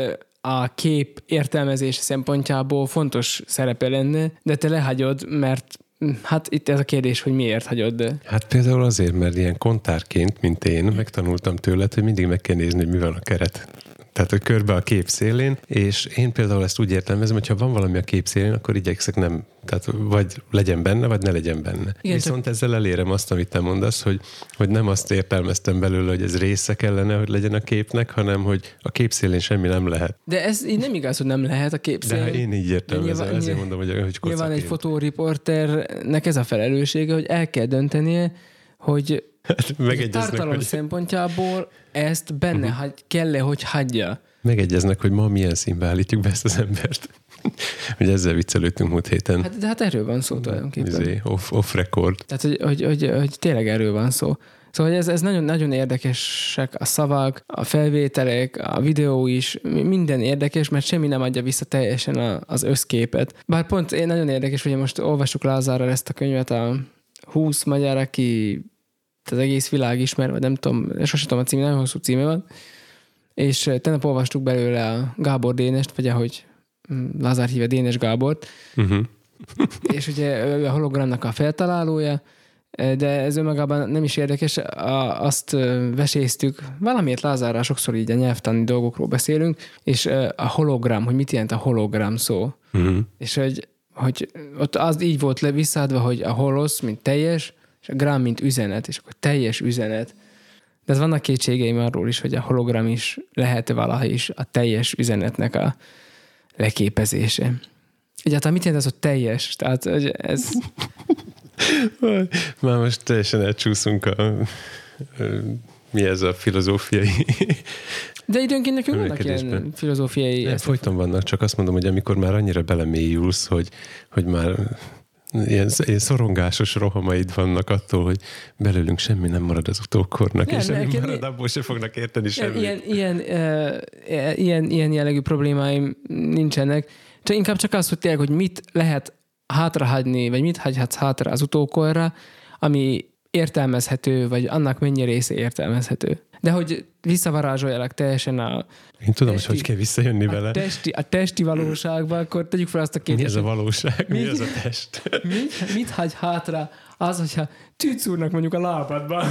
Speaker 2: a kép értelmezés szempontjából fontos szerepe lenne, de te lehagyod, mert Hát itt ez a kérdés, hogy miért hagyod. De...
Speaker 1: Hát például azért, mert ilyen kontárként, mint én, megtanultam tőled, hogy mindig meg kell nézni, hogy mi van a keret Tehát, hogy körbe a kép szélén, és én például ezt úgy értelmezem, hogy ha van valami a kép szélén, akkor igyekszek nem, tehát vagy legyen benne, vagy ne legyen benne. Igen, Viszont csak... ezzel elérem azt, amit te mondasz, hogy, hogy nem azt értelmeztem belőle, hogy ez része kellene, hogy legyen a képnek, hanem hogy a kép szélén semmi nem lehet.
Speaker 2: De ez így nem igaz, hogy nem lehet a kép szélén.
Speaker 1: De én így értelmezem, nyilván, ezért mondom, hogy, hogy
Speaker 2: Nyilván egy fotóriporternek ez a felelőssége, hogy el kell döntenie, hogy Hát megegyeznek, tartalom hogy... szempontjából ezt benne uh-huh. hagy, kell-e, hogy hagyja.
Speaker 1: Megegyeznek, hogy ma milyen színbe állítjuk be ezt az embert. hogy ezzel viccelődtünk múlt héten.
Speaker 2: Hát, de hát erről van szó tulajdonképpen.
Speaker 1: Izé, off, off record.
Speaker 2: Tehát, hogy, hogy, hogy, hogy tényleg erről van szó. Szóval ez, ez nagyon, nagyon érdekesek a szavak, a felvételek, a videó is, minden érdekes, mert semmi nem adja vissza teljesen a, az összképet. Bár pont én nagyon érdekes, hogy most olvassuk Lázárral ezt a könyvet, a 20 magyar, aki az egész világ ismer, vagy nem tudom, sosem tudom a cím, nagyon hosszú címe van, és eh, tegnap olvastuk belőle a Gábor Dénest, vagy ahogy mm, Lázár híve Dénes Gábort, uh-huh. és ugye ő a hologramnak a feltalálója, eh, de ez önmagában nem is érdekes, azt eh, veséztük, valamiért Lázárral sokszor így a nyelvtani dolgokról beszélünk, és a hologram, hogy mit jelent a hologram szó, uh-huh. és hogy, hogy ott az így volt le visszaadva, hogy a holosz, mint teljes, és a gram, mint üzenet, és akkor teljes üzenet. De ez vannak kétségeim arról is, hogy a hologram is lehet valaha is a teljes üzenetnek a leképezése. Egyáltalán mit jelent ez a teljes? Tehát ez...
Speaker 1: Már most teljesen elcsúszunk a, mi ez a filozófiai
Speaker 2: de időnként nekünk vannak ilyen filozófiai...
Speaker 1: Nem, folyton vannak, csak azt mondom, hogy amikor már annyira belemélyülsz, hogy, hogy már ilyen, ilyen szorongásos rohamaid vannak attól, hogy belőlünk semmi nem marad az utókornak, nem, és semmi marad, abból se fognak érteni semmit.
Speaker 2: Ilyen, ilyen, uh, ilyen, ilyen jellegű problémáim nincsenek. Csak inkább csak az, hogy tényleg, hogy mit lehet hátrahagyni, vagy mit hagyhatsz hátra az utókorra, ami értelmezhető, vagy annak mennyi része értelmezhető. De hogy visszavarázsoljalak teljesen a...
Speaker 1: Én tudom, testi, hogy hogy kell visszajönni
Speaker 2: a
Speaker 1: vele.
Speaker 2: Testi, a testi valóságba, akkor tegyük fel azt a kérdést.
Speaker 1: Mi ez a valóság? Mi, mi ez a test?
Speaker 2: Mit, mit hagy hátra az, hogyha tűcúrnak mondjuk a lábadba?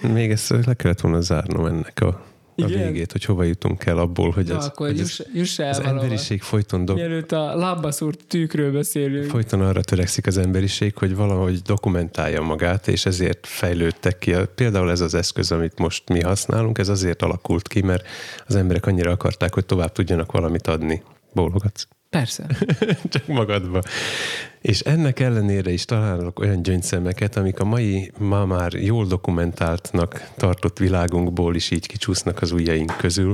Speaker 1: Még ezt le kellett volna zárnom ennek a a Igen? végét, hogy hova jutunk el abból, hogy, Na, ez,
Speaker 2: akkor
Speaker 1: hogy
Speaker 2: juss, juss el
Speaker 1: az valahol. emberiség folyton...
Speaker 2: Do- Mielőtt a lábba szúrt tűkről beszélünk.
Speaker 1: Folyton arra törekszik az emberiség, hogy valahogy dokumentálja magát, és ezért fejlődtek ki. Például ez az eszköz, amit most mi használunk, ez azért alakult ki, mert az emberek annyira akarták, hogy tovább tudjanak valamit adni. Bólogatsz?
Speaker 2: Persze.
Speaker 1: Csak magadba. És ennek ellenére is találok olyan gyöngyszemeket, amik a mai, ma már jól dokumentáltnak tartott világunkból is így kicsúsznak az ujjaink közül,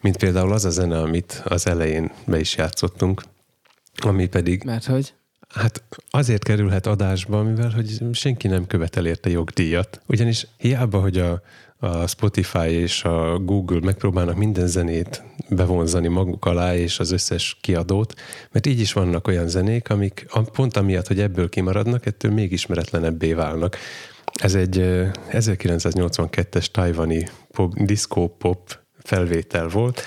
Speaker 1: mint például az a zene, amit az elején be is játszottunk, ami pedig...
Speaker 2: Mert hogy?
Speaker 1: Hát azért kerülhet adásba, mivel hogy senki nem követel érte jogdíjat. Ugyanis hiába, hogy a, a Spotify és a Google megpróbálnak minden zenét bevonzani maguk alá, és az összes kiadót, mert így is vannak olyan zenék, amik pont amiatt, hogy ebből kimaradnak, ettől még ismeretlenebbé válnak. Ez egy 1982-es tajvani pop, disco pop felvétel volt,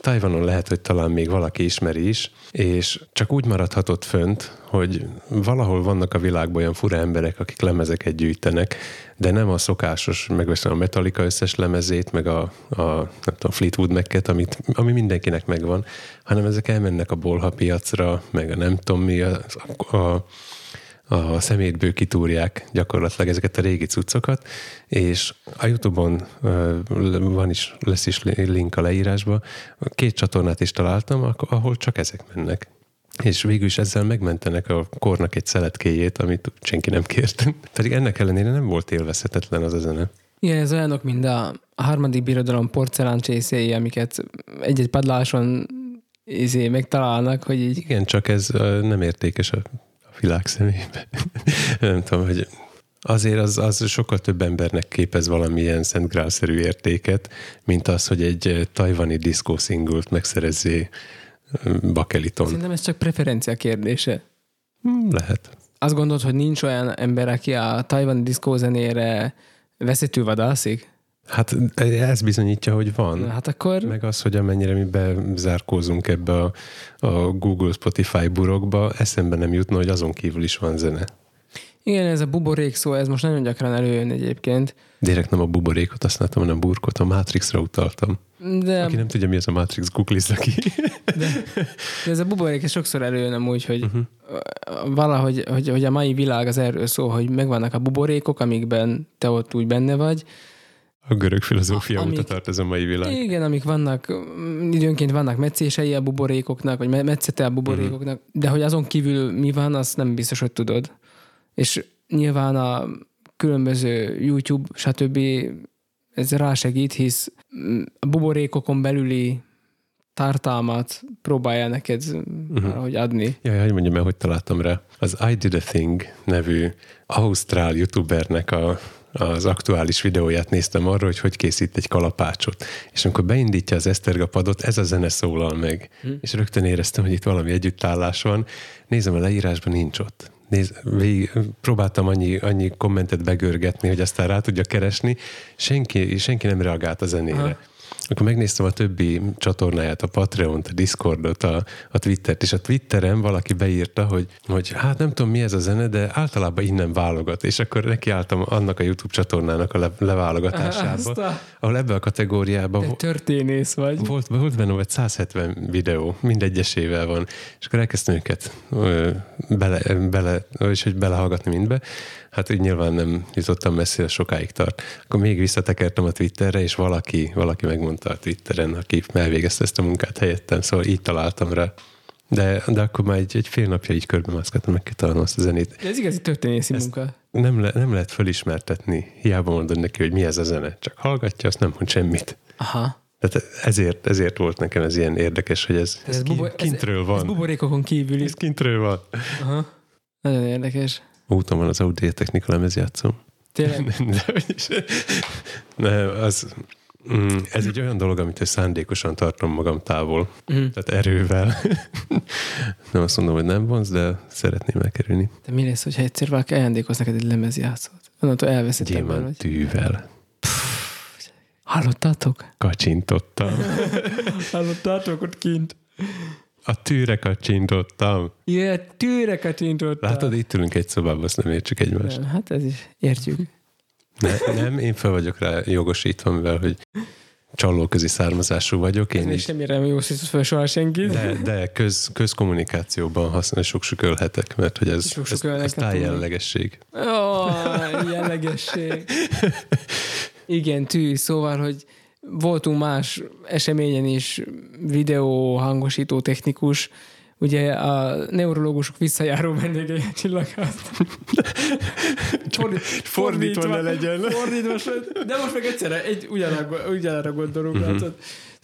Speaker 1: Tajvanon lehet, hogy talán még valaki ismeri is, és csak úgy maradhatott fönt, hogy valahol vannak a világban olyan fura emberek, akik lemezeket gyűjtenek, de nem a szokásos, megveszem a Metallica összes lemezét, meg a, a nem tudom, Fleetwood mac amit, ami mindenkinek megvan, hanem ezek elmennek a bolha piacra, meg a nem tudom mi, a, a a szemétből kitúrják gyakorlatilag ezeket a régi cuccokat, és a Youtube-on van is, lesz is link a leírásba, két csatornát is találtam, ahol csak ezek mennek. És végül is ezzel megmentenek a kornak egy szeletkéjét, amit senki nem kért. Pedig ennek ellenére nem volt élvezhetetlen az a zene.
Speaker 2: Igen, ez olyanok, mint a harmadik birodalom porceláncsészéi, amiket egy-egy padláson izé megtalálnak, hogy így...
Speaker 1: Igen, csak ez nem értékes a világ szemébe. nem tudom, hogy azért az, az sokkal több embernek képez valamilyen szentgrálszerű értéket, mint az, hogy egy tajvani diszkó szingult megszerezzé bakeliton.
Speaker 2: Szerintem ez csak preferencia kérdése.
Speaker 1: Hmm, lehet.
Speaker 2: Azt gondolod, hogy nincs olyan ember, aki a tajvani diszkózenére veszető vadászik?
Speaker 1: Hát ez bizonyítja, hogy van.
Speaker 2: Hát akkor...
Speaker 1: Meg az, hogy amennyire mi bezárkózunk ebbe a, a Google Spotify burokba, eszembe nem jutna, hogy azon kívül is van zene.
Speaker 2: Igen, ez a buborék szó, ez most nagyon gyakran előjön egyébként.
Speaker 1: Direkt nem a buborékot használtam, hanem a burkot, a Matrixra utaltam.
Speaker 2: De,
Speaker 1: Aki nem tudja, mi az a Matrix, googlizza ki.
Speaker 2: de, de ez a buborék ez sokszor előjön amúgy, hogy uh-huh. valahogy hogy, hogy a mai világ az erről szól, hogy megvannak a buborékok, amikben te ott úgy benne vagy,
Speaker 1: A görög filozófia
Speaker 2: Amik-
Speaker 1: óta tart ez a mai világ.
Speaker 2: Igen, amik vannak, mm, időnként vannak meccései a buborékoknak, vagy me- metszete a buborékoknak,
Speaker 1: Mhm.
Speaker 2: de hogy azon kívül mi van, azt nem biztos, hogy tudod. És nyilván a különböző YouTube, stb. ez rásegít, hisz mm, a buborékokon belüli tartalmat próbálja neked uh-huh. valahogy adni.
Speaker 1: Jaj, hogy mondjam el, hogy találtam rá. Az I Did a Thing nevű ausztrál youtubernek a, az aktuális videóját néztem arról, hogy hogy készít egy kalapácsot. És amikor beindítja az esztergapadot, ez a zene szólal meg. Hm. És rögtön éreztem, hogy itt valami együttállás van. Nézem a leírásban, nincs ott. Néz, végig, próbáltam annyi, annyi kommentet begörgetni, hogy aztán rá tudja keresni. Senki, senki nem reagált a zenére. Aha. Akkor megnéztem a többi csatornáját, a Patreon-t, a Discordot, a, a Twittert, és a Twitteren valaki beírta, hogy, hogy hát nem tudom mi ez a zene, de általában innen válogat, és akkor nekiálltam annak a YouTube csatornának a le, leválogatásába,
Speaker 2: a-
Speaker 1: ahol ebbe a kategóriában
Speaker 2: Te történész vagy.
Speaker 1: volt, volt benne vagy 170 videó, mindegyesével van, és akkor elkezdtem őket ö, bele, bele, és hogy belehallgatni mindbe. Hát úgy nyilván nem jutottam messzire, sokáig tart. Akkor még visszatekertem a Twitterre, és valaki, valaki megmondta a Twitteren, aki elvégezte ezt a munkát helyettem, szóval így találtam rá. De, de akkor már egy, egy fél napja így körbemászkáltam, meg kitalálnom azt a zenét.
Speaker 2: Ez igazi történészi
Speaker 1: Ezt-
Speaker 2: munka.
Speaker 1: Nem, le, nem lehet fölismertetni, hiába mondod neki, hogy mi ez a zene. Csak hallgatja, azt nem mond semmit.
Speaker 2: Aha.
Speaker 1: Tehát ezért, ezért volt nekem ez ilyen érdekes, hogy ez, ez, ez kintről
Speaker 2: ez,
Speaker 1: van.
Speaker 2: Ez buborékokon kívüli.
Speaker 1: Ez kintről van.
Speaker 2: Aha. Nagyon érdekes.
Speaker 1: Úton van az Audi Technika lemezjátszó.
Speaker 2: Tényleg.
Speaker 1: Ne, az, mm, ez egy olyan dolog, amit szándékosan tartom magam távol.
Speaker 2: Mhm.
Speaker 1: Tehát erővel. nem azt mondom, hogy nem vonz, de szeretném elkerülni.
Speaker 2: De mi lesz, hogyha egyszer valaki ajándékoz neked egy lemezjátszót? Onnantól elveszett ember vagy.
Speaker 1: Gyémántűvel
Speaker 2: Hallottátok?
Speaker 1: kacsintottam.
Speaker 2: Hallottátok ott kint?
Speaker 1: A tűre kacsintottam.
Speaker 2: Ilyen tűreket intottál.
Speaker 1: Látod, itt ülünk egy szobában, azt nem értsük egymást.
Speaker 2: Nem, hát ez is, értjük.
Speaker 1: Ne, nem, én fel vagyok rá jogosítva, mivel hogy csalóközi származású vagyok. Én
Speaker 2: Én is nem érem, jó szísz fel soha senkit.
Speaker 1: de, de köz, közkommunikációban használ, sok sükölhetek, mert hogy ez, ez,
Speaker 2: Sok-sükölnek
Speaker 1: ez
Speaker 2: tudni.
Speaker 1: tájjellegesség.
Speaker 2: Ó, jellegesség. Igen, tű, szóval, hogy voltunk más eseményen is videó hangosító technikus, ugye a neurológusok visszajáró vendégei a csillagház. Fordít,
Speaker 1: fordítva ne legyen.
Speaker 2: Fordítva, de most meg egyszerre egy ugyanarra, ugyanarra gondolunk, uh-huh. látod?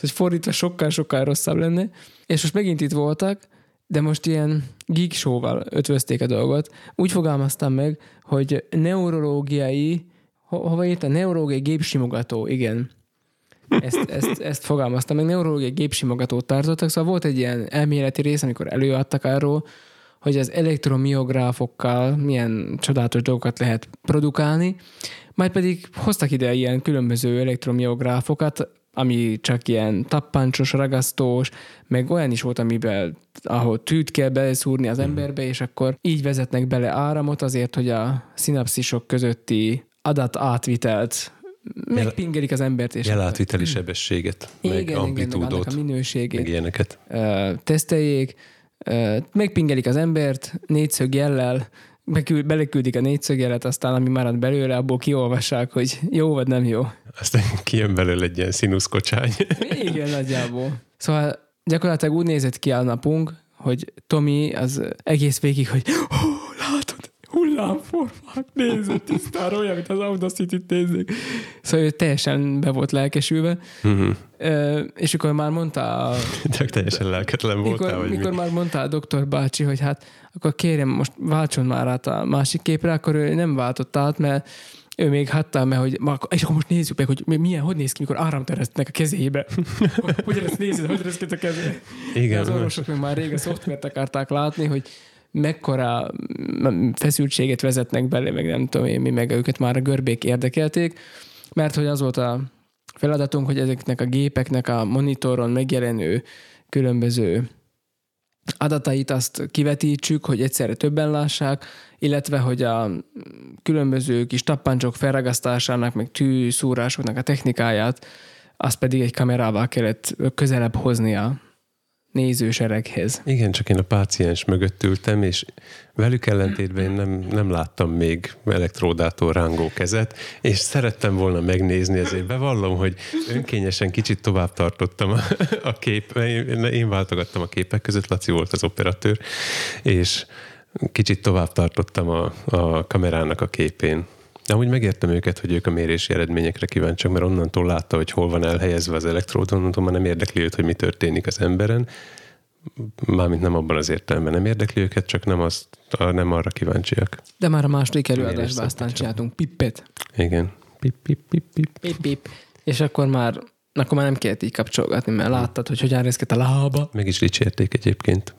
Speaker 2: hogy fordítva sokkal-sokkal rosszabb lenne. És most megint itt voltak, de most ilyen geek show-val ötvözték a dolgot. Úgy fogalmaztam meg, hogy neurológiai, ho- hova írta? Neurológiai gépsimogató, igen. Ezt, ezt, ezt fogalmaztam meg. Neurológiai gépsimogatót tartottak, szóval volt egy ilyen elméleti rész, amikor előadtak arról, hogy az elektromiográfokkal milyen csodálatos dolgokat lehet produkálni, majd pedig hoztak ide ilyen különböző elektromiográfokat, ami csak ilyen tappancsos, ragasztós, meg olyan is volt, amiben ahol tűt kell beleszúrni az emberbe, és akkor így vezetnek bele áramot azért, hogy a szinapszisok közötti adat átvitelt megpingelik az embert, és
Speaker 1: Jelátviteli sebességet, meg
Speaker 2: igen, meg
Speaker 1: amplitúdót,
Speaker 2: annak a minőségét
Speaker 1: meg ilyeneket.
Speaker 2: teszteljék, megpingelik az embert négyszög jellel, beküld, beleküldik a négyszög jelet, aztán ami marad belőle, abból kiolvassák, hogy jó vagy nem jó.
Speaker 1: Aztán kijön belőle egy ilyen színuszkocsány.
Speaker 2: Igen, nagyjából. Szóval gyakorlatilag úgy nézett ki a napunk, hogy Tomi az egész végig, hogy hullámformák, nézd, tisztára olyan, mint az Audacity-t nézzék. Szóval ő teljesen be volt lelkesülve. Ö, és akkor már mondta a
Speaker 1: Csak teljesen lelketlen voltál,
Speaker 2: mikor,
Speaker 1: vagy
Speaker 2: mikor
Speaker 1: mi?
Speaker 2: már mondta a doktor bácsi, hogy hát akkor kérem, most váltson már át a másik képre, akkor ő nem váltott át, mert ő még hatta, mert hogy, és akkor most nézzük meg, hogy mi- milyen, hogy néz ki, mikor áramteresztnek a kezébe. Hogy- Hogyan ezt nézed, hogy ki a kezébe? De
Speaker 1: Igen,
Speaker 2: az orvosok meg már rég a szoftvert akarták látni, hogy mekkora mm, feszültséget vezetnek bele, meg nem tudom én mi, meg őket már a görbék érdekelték, mert hogy az volt a feladatunk, hogy ezeknek a gépeknek a monitoron megjelenő különböző adatait azt kivetítsük, hogy egyszerre többen lássák, illetve hogy a különböző kis tappáncsok felragasztásának, meg tűszúrásoknak a technikáját, azt pedig egy kamerával kellett közelebb hozni a nézősereghez.
Speaker 1: Igen, csak én a páciens mögött ültem, és velük ellentétben én nem, nem láttam még elektródától rángó kezet, és szerettem volna megnézni, ezért bevallom, hogy önkényesen kicsit tovább tartottam a, a kép, én, váltogattam a képek között, Laci volt az operatőr, és kicsit tovább tartottam a, a kamerának a képén. De amúgy megértem őket, hogy ők a mérési eredményekre kíváncsiak, mert onnantól látta, hogy hol van elhelyezve az elektród, onnantól már nem érdekli őt, hogy mi történik az emberen. Mármint nem abban az értelemben nem érdekli őket, csak nem, azt, nem arra kíváncsiak.
Speaker 2: De már a második előadásban aztán csináltunk pippet.
Speaker 1: Igen. Pip, pip, pip, pip.
Speaker 2: Pip, pip. És akkor már, akkor már nem kellett így kapcsolgatni, mert láttad, hogy hogyan részket a lába.
Speaker 1: Meg is dicsérték egyébként.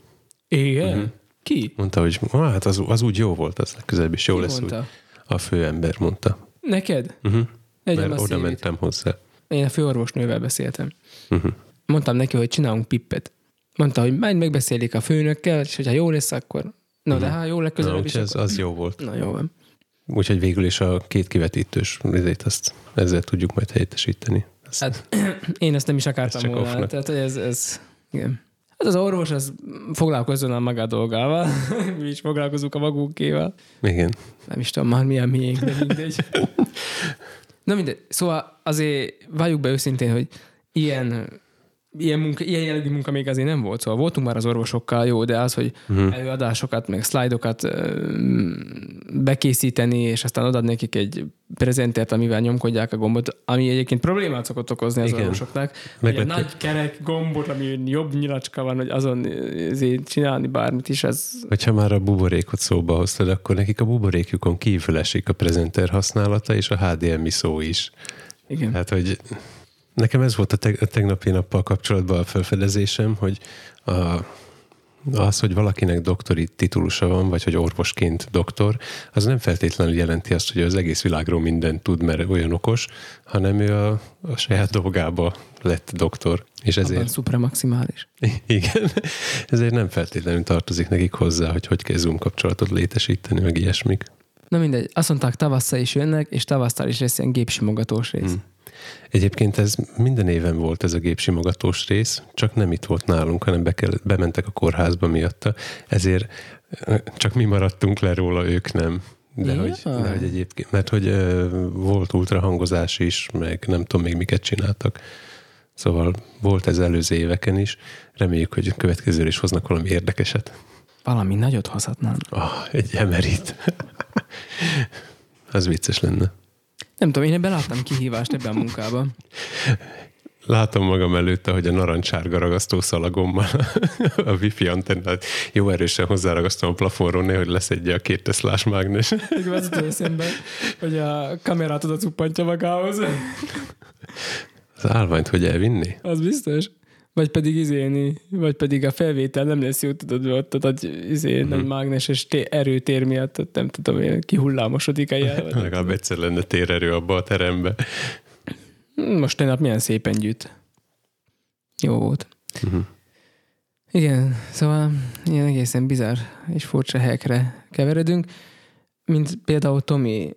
Speaker 2: Igen? Uh-huh. Ki?
Speaker 1: Mondta, hogy hát az, az úgy jó volt, az legközelebb is jó Ki lesz. Mondta? Úgy. A főember mondta.
Speaker 2: Neked?
Speaker 1: Uh-huh. Mert oda mentem hozzá.
Speaker 2: Én a főorvosnővel beszéltem. Uh-huh. Mondtam neki, hogy csinálunk pippet. Mondta, hogy majd megbeszélik a főnökkel, és hogyha jó lesz, akkor... Na, uh-huh. de ha jó legközelebb
Speaker 1: is, ez,
Speaker 2: akkor...
Speaker 1: az jó volt.
Speaker 2: Na, jó van.
Speaker 1: Úgyhogy végül is a két kivetítős ezért azt ezzel tudjuk majd helyettesíteni.
Speaker 2: Ezt hát én ezt nem is akartam volna. Tehát ez, ez, igen. Hát az orvos az foglalkozzon a maga dolgával, mi is foglalkozunk a magunkéval.
Speaker 1: Igen.
Speaker 2: Nem is tudom már milyen miénk, de mindegy. Na mindegy. Szóval azért valljuk be őszintén, hogy ilyen ilyen, munka, ilyen jellegű munka még azért nem volt, szóval voltunk már az orvosokkal, jó, de az, hogy uh-huh. előadásokat, meg szlájdokat bekészíteni, és aztán adni nekik egy prezentert, amivel nyomkodják a gombot, ami egyébként problémát szokott okozni az Igen. orvosoknak. Egy nagy kerek gombot, ami jobb nyilacska van, hogy azon csinálni bármit is, az...
Speaker 1: Hogyha már a buborékot szóba hoztad, akkor nekik a buborékjukon kívül esik a prezenter használata, és a HDMI szó is.
Speaker 2: Igen.
Speaker 1: Hát, hogy Nekem ez volt a, te- a tegnapi nappal kapcsolatban a felfedezésem, hogy a, az, hogy valakinek doktori titulusa van, vagy hogy orvosként doktor, az nem feltétlenül jelenti azt, hogy az egész világról mindent tud, mert olyan okos, hanem ő a, a saját dolgába lett doktor. És ezért... Abban
Speaker 2: szupramaximális.
Speaker 1: Igen. Ezért nem feltétlenül tartozik nekik hozzá, hogy hogy kell Zoom kapcsolatot létesíteni, meg ilyesmik.
Speaker 2: Na mindegy, azt mondták, tavasszal is jönnek, és tavasztal is lesz ilyen gépsimogatós rész. Hmm.
Speaker 1: Egyébként ez minden éven volt ez a gépsimogatós rész, csak nem itt volt nálunk, hanem be kell, bementek a kórházba miatta, ezért csak mi maradtunk le róla, ők nem. De, ja. hogy, de hogy egyébként, mert hogy uh, volt ultrahangozás is, meg nem tudom még miket csináltak. Szóval volt ez előző éveken is. Reméljük, hogy a következőre is hoznak valami érdekeset.
Speaker 2: Valami nagyot hozhatnám.
Speaker 1: Oh, egy emerit. az vicces lenne.
Speaker 2: Nem tudom, én ebben láttam kihívást ebben a munkában.
Speaker 1: Látom magam előtte, hogy a narancsárga ragasztó szalagommal a wifi antennát jó erősen hozzáragasztom a plafonról, nehogy leszedje a két teszlás mágnes.
Speaker 2: Még az eszembe, hogy a kamerát oda cuppantja magához.
Speaker 1: Az állványt hogy elvinni?
Speaker 2: Az biztos. Vagy pedig izélni, vagy pedig a felvétel nem lesz jó, tudod, ott, ott izé, mm-hmm. nagy mágneses té- erőtér miatt, ott nem tudom, ilyen kihullámosodik a jel.
Speaker 1: Legalább egyszer lenne térerő abba a terembe.
Speaker 2: Most nap milyen szépen gyűjt. Jó volt. Mm-hmm. Igen, szóval ilyen egészen bizarr és furcsa helyekre keveredünk, mint például Tomi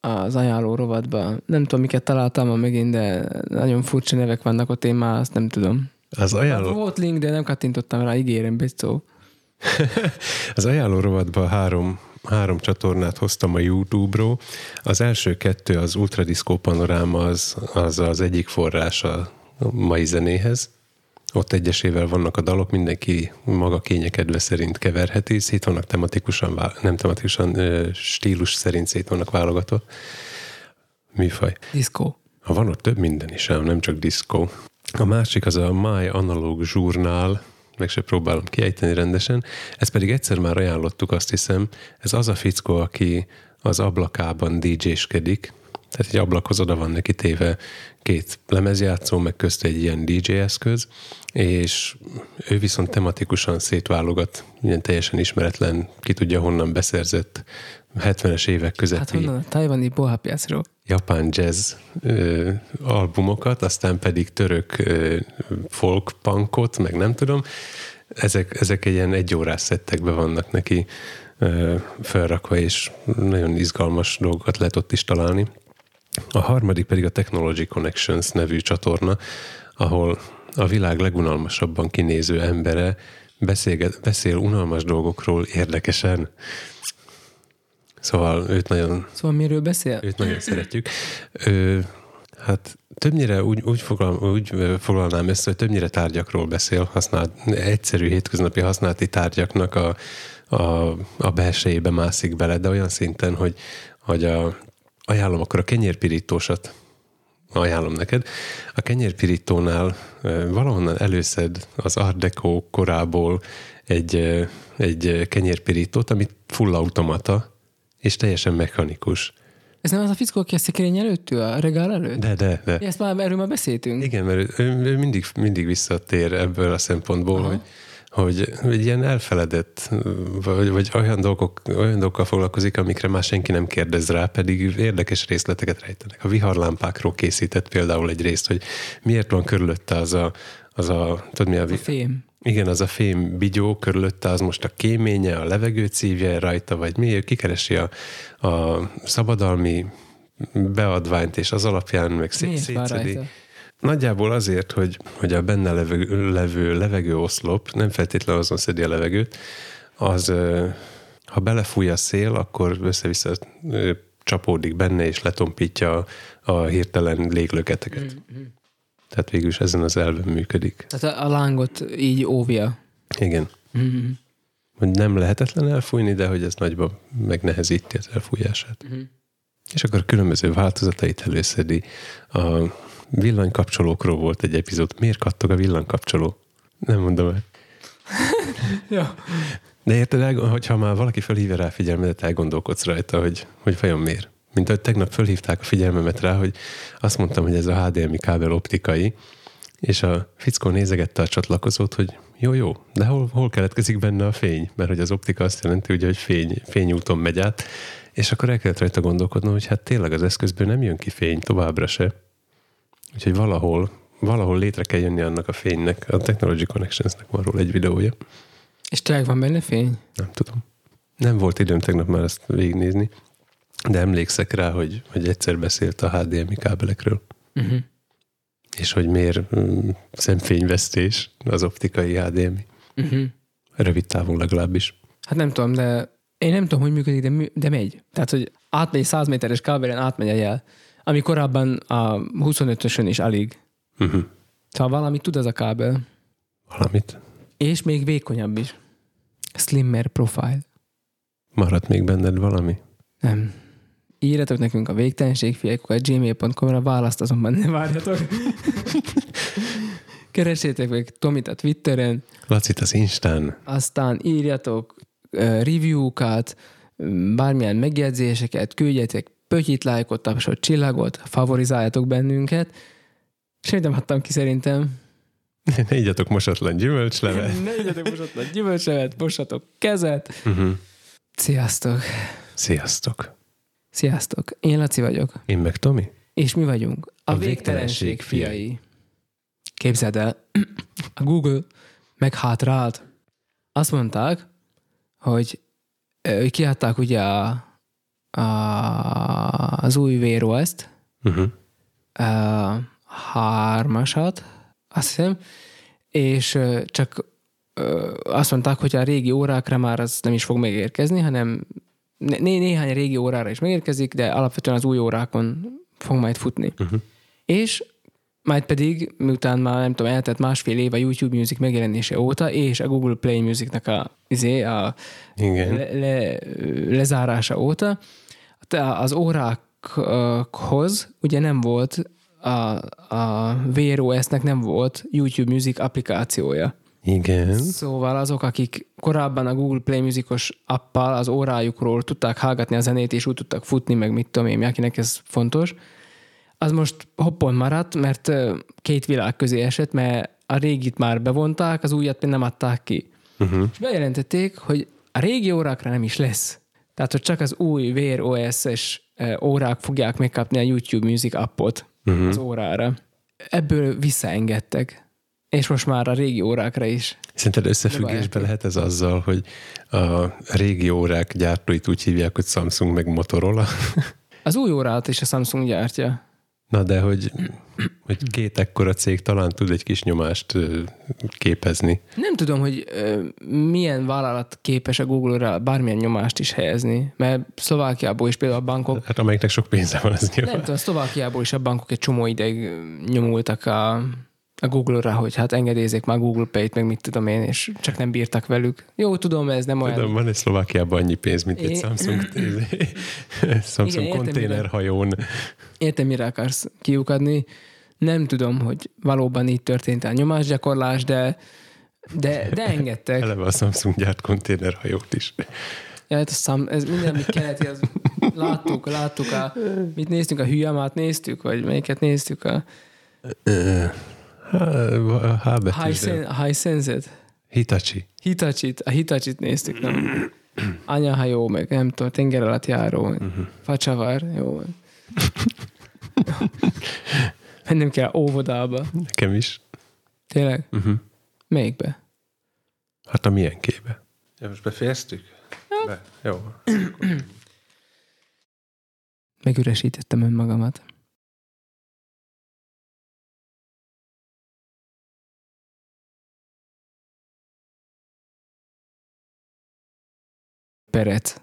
Speaker 2: az ajánló rovatban. Nem tudom, miket találtam ma megint, de nagyon furcsa nevek vannak ott, én már azt nem tudom.
Speaker 1: Az ajánló...
Speaker 2: Volt link, de nem kattintottam rá, ígérem, biztos.
Speaker 1: az ajánló rovatban három, három csatornát hoztam a YouTube-ról. Az első kettő, az Ultradisco Panoráma, az, az az egyik forrás a mai zenéhez. Ott egyesével vannak a dalok, mindenki maga kényekedve szerint keverheti, szét vannak tematikusan, nem tematikusan, stílus szerint szét vannak válogatva. Műfaj.
Speaker 2: Disco.
Speaker 1: Ha van ott több minden is, nem csak diszkó. A másik az a My Analog Journal, meg se próbálom kiejteni rendesen. Ezt pedig egyszer már ajánlottuk, azt hiszem. Ez az a fickó, aki az ablakában DJ-skedik, tehát egy ablakhoz oda van neki téve két lemezjátszó, meg közt egy ilyen DJ eszköz, és ő viszont tematikusan szétválogat ilyen teljesen ismeretlen, ki tudja honnan beszerzett 70-es évek közötti... Hát
Speaker 2: honnan? A tajvani bohapiacról.
Speaker 1: Japán jazz ö, albumokat, aztán pedig török ö, folk punkot, meg nem tudom, ezek, ezek egy ilyen egyórás szettekbe vannak neki felrakva, és nagyon izgalmas dolgokat lehet ott is találni. A harmadik pedig a Technology Connections nevű csatorna, ahol a világ legunalmasabban kinéző embere beszélget, beszél unalmas dolgokról érdekesen. Szóval őt nagyon...
Speaker 2: Szóval miről beszél?
Speaker 1: Őt nagyon szeretjük. Ő, hát többnyire úgy, úgy, foglal, úgy foglalnám össze, hogy többnyire tárgyakról beszél, használt, egyszerű hétköznapi használati tárgyaknak a, a, a belsejébe mászik bele, de olyan szinten, hogy, hogy a, ajánlom akkor a kenyérpirítósat, ajánlom neked. A kenyérpirítónál valahonnan előszed az Art Deco korából egy, egy kenyérpirítót, amit full automata, és teljesen mechanikus.
Speaker 2: Ez nem az a fickó, aki a szekérény előtt a regál előtt?
Speaker 1: De, de, de.
Speaker 2: Ezt már, erről már beszéltünk.
Speaker 1: Igen, mert ő, ő mindig, mindig visszatér ebből a szempontból, Aha. hogy hogy egy ilyen elfeledett, vagy, vagy olyan, dolgok, olyan dolgokkal foglalkozik, amikre már senki nem kérdez rá, pedig érdekes részleteket rejtenek. A viharlámpákról készített például egy részt, hogy miért van körülötte az a, az a, tudod mi a,
Speaker 2: a fém.
Speaker 1: Igen, az a fém bigyó körülötte, az most a kéménye, a levegőt szívja rajta, vagy mi, kikeresi a, a szabadalmi beadványt, és az alapján meg szét, szétszedi. Nagyjából azért, hogy, hogy a benne levő, levő levegőoszlop nem feltétlenül azon szedi a levegőt, az ha belefúj a szél, akkor össze-vissza csapódik benne, és letompítja a hirtelen léglöketeket. Mm-hmm. Tehát végül is ezen az elven működik.
Speaker 2: Tehát a lángot így óvja.
Speaker 1: Igen. Mm-hmm. Hogy nem lehetetlen elfújni, de hogy ez nagyban megnehezíti az elfújását. Mm-hmm. És akkor különböző változatait előszedi. A villanykapcsolókról volt egy epizód. Miért kattog a villanykapcsoló? Nem mondom el.
Speaker 2: ja.
Speaker 1: De érted, hogyha már valaki felhívja rá figyelmedet, elgondolkodsz rajta, hogy, hogy vajon miért. Mint ahogy tegnap felhívták a figyelmemet rá, hogy azt mondtam, hogy ez a HDMI kábel optikai, és a fickó nézegette a csatlakozót, hogy jó, jó, de hol, hol keletkezik benne a fény? Mert hogy az optika azt jelenti, ugye, hogy fény, fényúton megy át, és akkor el kellett rajta gondolkodnom, hogy hát tényleg az eszközből nem jön ki fény továbbra se. Úgyhogy valahol, valahol létre kell jönni annak a fénynek. A Technology Connectionsnek van róla egy videója.
Speaker 2: És tényleg van benne fény?
Speaker 1: Nem tudom. Nem volt időm tegnap már ezt végignézni, de emlékszek rá, hogy, hogy egyszer beszélt a HDMI kábelekről. Uh-huh. És hogy miért um, szemfényvesztés az optikai HDMI. Uh-huh. Rövid távon legalábbis.
Speaker 2: Hát nem tudom, de én nem tudom, hogy működik, de, de megy. Tehát, hogy átmegy 100 méteres kábelen, átmegy a jel ami korábban a 25-ösön is alig. Uh-huh. Szóval valamit tud ez a kábel.
Speaker 1: Valamit.
Speaker 2: És még vékonyabb is. Slimmer profile.
Speaker 1: Maradt még benned valami?
Speaker 2: Nem. Írjatok nekünk a végtelenségfiaikokat gmail.com-ra, választ azonban ne várjatok. Keresétek meg Tomit a Twitteren.
Speaker 1: Lacit az Instán.
Speaker 2: Aztán írjatok uh, review-kat, bármilyen megjegyzéseket, küldjetek pötyit, lájkot, tapsot, csillagot, favorizáljatok bennünket. Szerintem adtam ki szerintem.
Speaker 1: Ne igyatok mosatlan gyümölcslevet.
Speaker 2: ne igyatok mosatlan gyümölcslevet, mosatok kezet. Uh-huh. Sziasztok.
Speaker 1: Sziasztok.
Speaker 2: Sziasztok. Én Laci vagyok.
Speaker 1: Én meg Tomi.
Speaker 2: És mi vagyunk a, a végtelenség, végtelenség fiai. Képzeld el, a Google meghátrált. Azt mondták, hogy, hogy kiadták ugye a a, az új OS-t, uh-huh. a hármasat, azt hiszem, és csak azt mondták, hogy a régi órákra már az nem is fog megérkezni, hanem né- néhány régi órára is megérkezik, de alapvetően az új órákon fog majd futni. Uh-huh. És majd pedig, miután már nem tudom, eltett másfél év a YouTube Music megjelenése óta, és a Google Play Musicnak a, izé, a Igen. Le, le, lezárása óta, az órákhoz ugye nem volt a, a VROS-nek nem volt YouTube Music applikációja.
Speaker 1: Igen.
Speaker 2: Szóval azok, akik korábban a Google Play Musicos appal az órájukról tudták hallgatni a zenét, és úgy tudtak futni, meg mit tudom én, akinek ez fontos, az most hoppon maradt, mert két világ közé esett, mert a régit már bevonták, az újat nem adták ki. Uh-huh. És bejelentették, hogy a régi órákra nem is lesz. Tehát, hogy csak az új Wear OS-es órák fogják megkapni a YouTube Music appot uh-huh. az órára. Ebből visszaengedtek. És most már a régi órákra is.
Speaker 1: Szerinted összefüggésbe lehet ez azzal, hogy a régi órák gyártóit úgy hívják, hogy Samsung meg Motorola?
Speaker 2: Az új órát is a Samsung gyártja.
Speaker 1: Na de, hogy, hogy két ekkora cég talán tud egy kis nyomást képezni.
Speaker 2: Nem tudom, hogy milyen vállalat képes a Google-ra bármilyen nyomást is helyezni, mert Szlovákiából is például a bankok...
Speaker 1: Hát amelyiknek sok pénze van, az nyilván.
Speaker 2: Nem tudom, Szlovákiából is a bankok egy csomó ideig nyomultak a, a Google-ra, hogy hát engedélyezék már Google Pay-t, meg mit tudom én, és csak nem bírtak velük. Jó, tudom, ez nem olyan...
Speaker 1: Tudom, van egy Szlovákiában annyi pénz, mint egy
Speaker 2: É-
Speaker 1: Samsung, Samsung
Speaker 2: értem,
Speaker 1: konténerhajón.
Speaker 2: Értem, mire akarsz kiukadni. Nem tudom, hogy valóban így történt a nyomásgyakorlás, de, de, de engedtek.
Speaker 1: Eleve a Samsung gyárt konténerhajót is.
Speaker 2: Ja, hát a szám, ez minden, amit keleti, az láttuk, láttuk a, mit néztünk, a hülyamát néztük, vagy melyiket néztük, a
Speaker 1: H
Speaker 2: High,
Speaker 1: betűs, de-
Speaker 2: sen, high Sense-et.
Speaker 1: Hitachi.
Speaker 2: Hitachit, a Hitachit néztük, nem? Anyahajó, meg nem tudom, tenger alatt járó, uh-huh. facsavar, jó. Mennem kell óvodába.
Speaker 1: Nekem is.
Speaker 2: Tényleg?
Speaker 1: Uh-huh.
Speaker 2: Melyikbe?
Speaker 1: Hát a milyen képe? Ja, most befejeztük? Be. Jó.
Speaker 2: Megüresítettem önmagamat. Perec.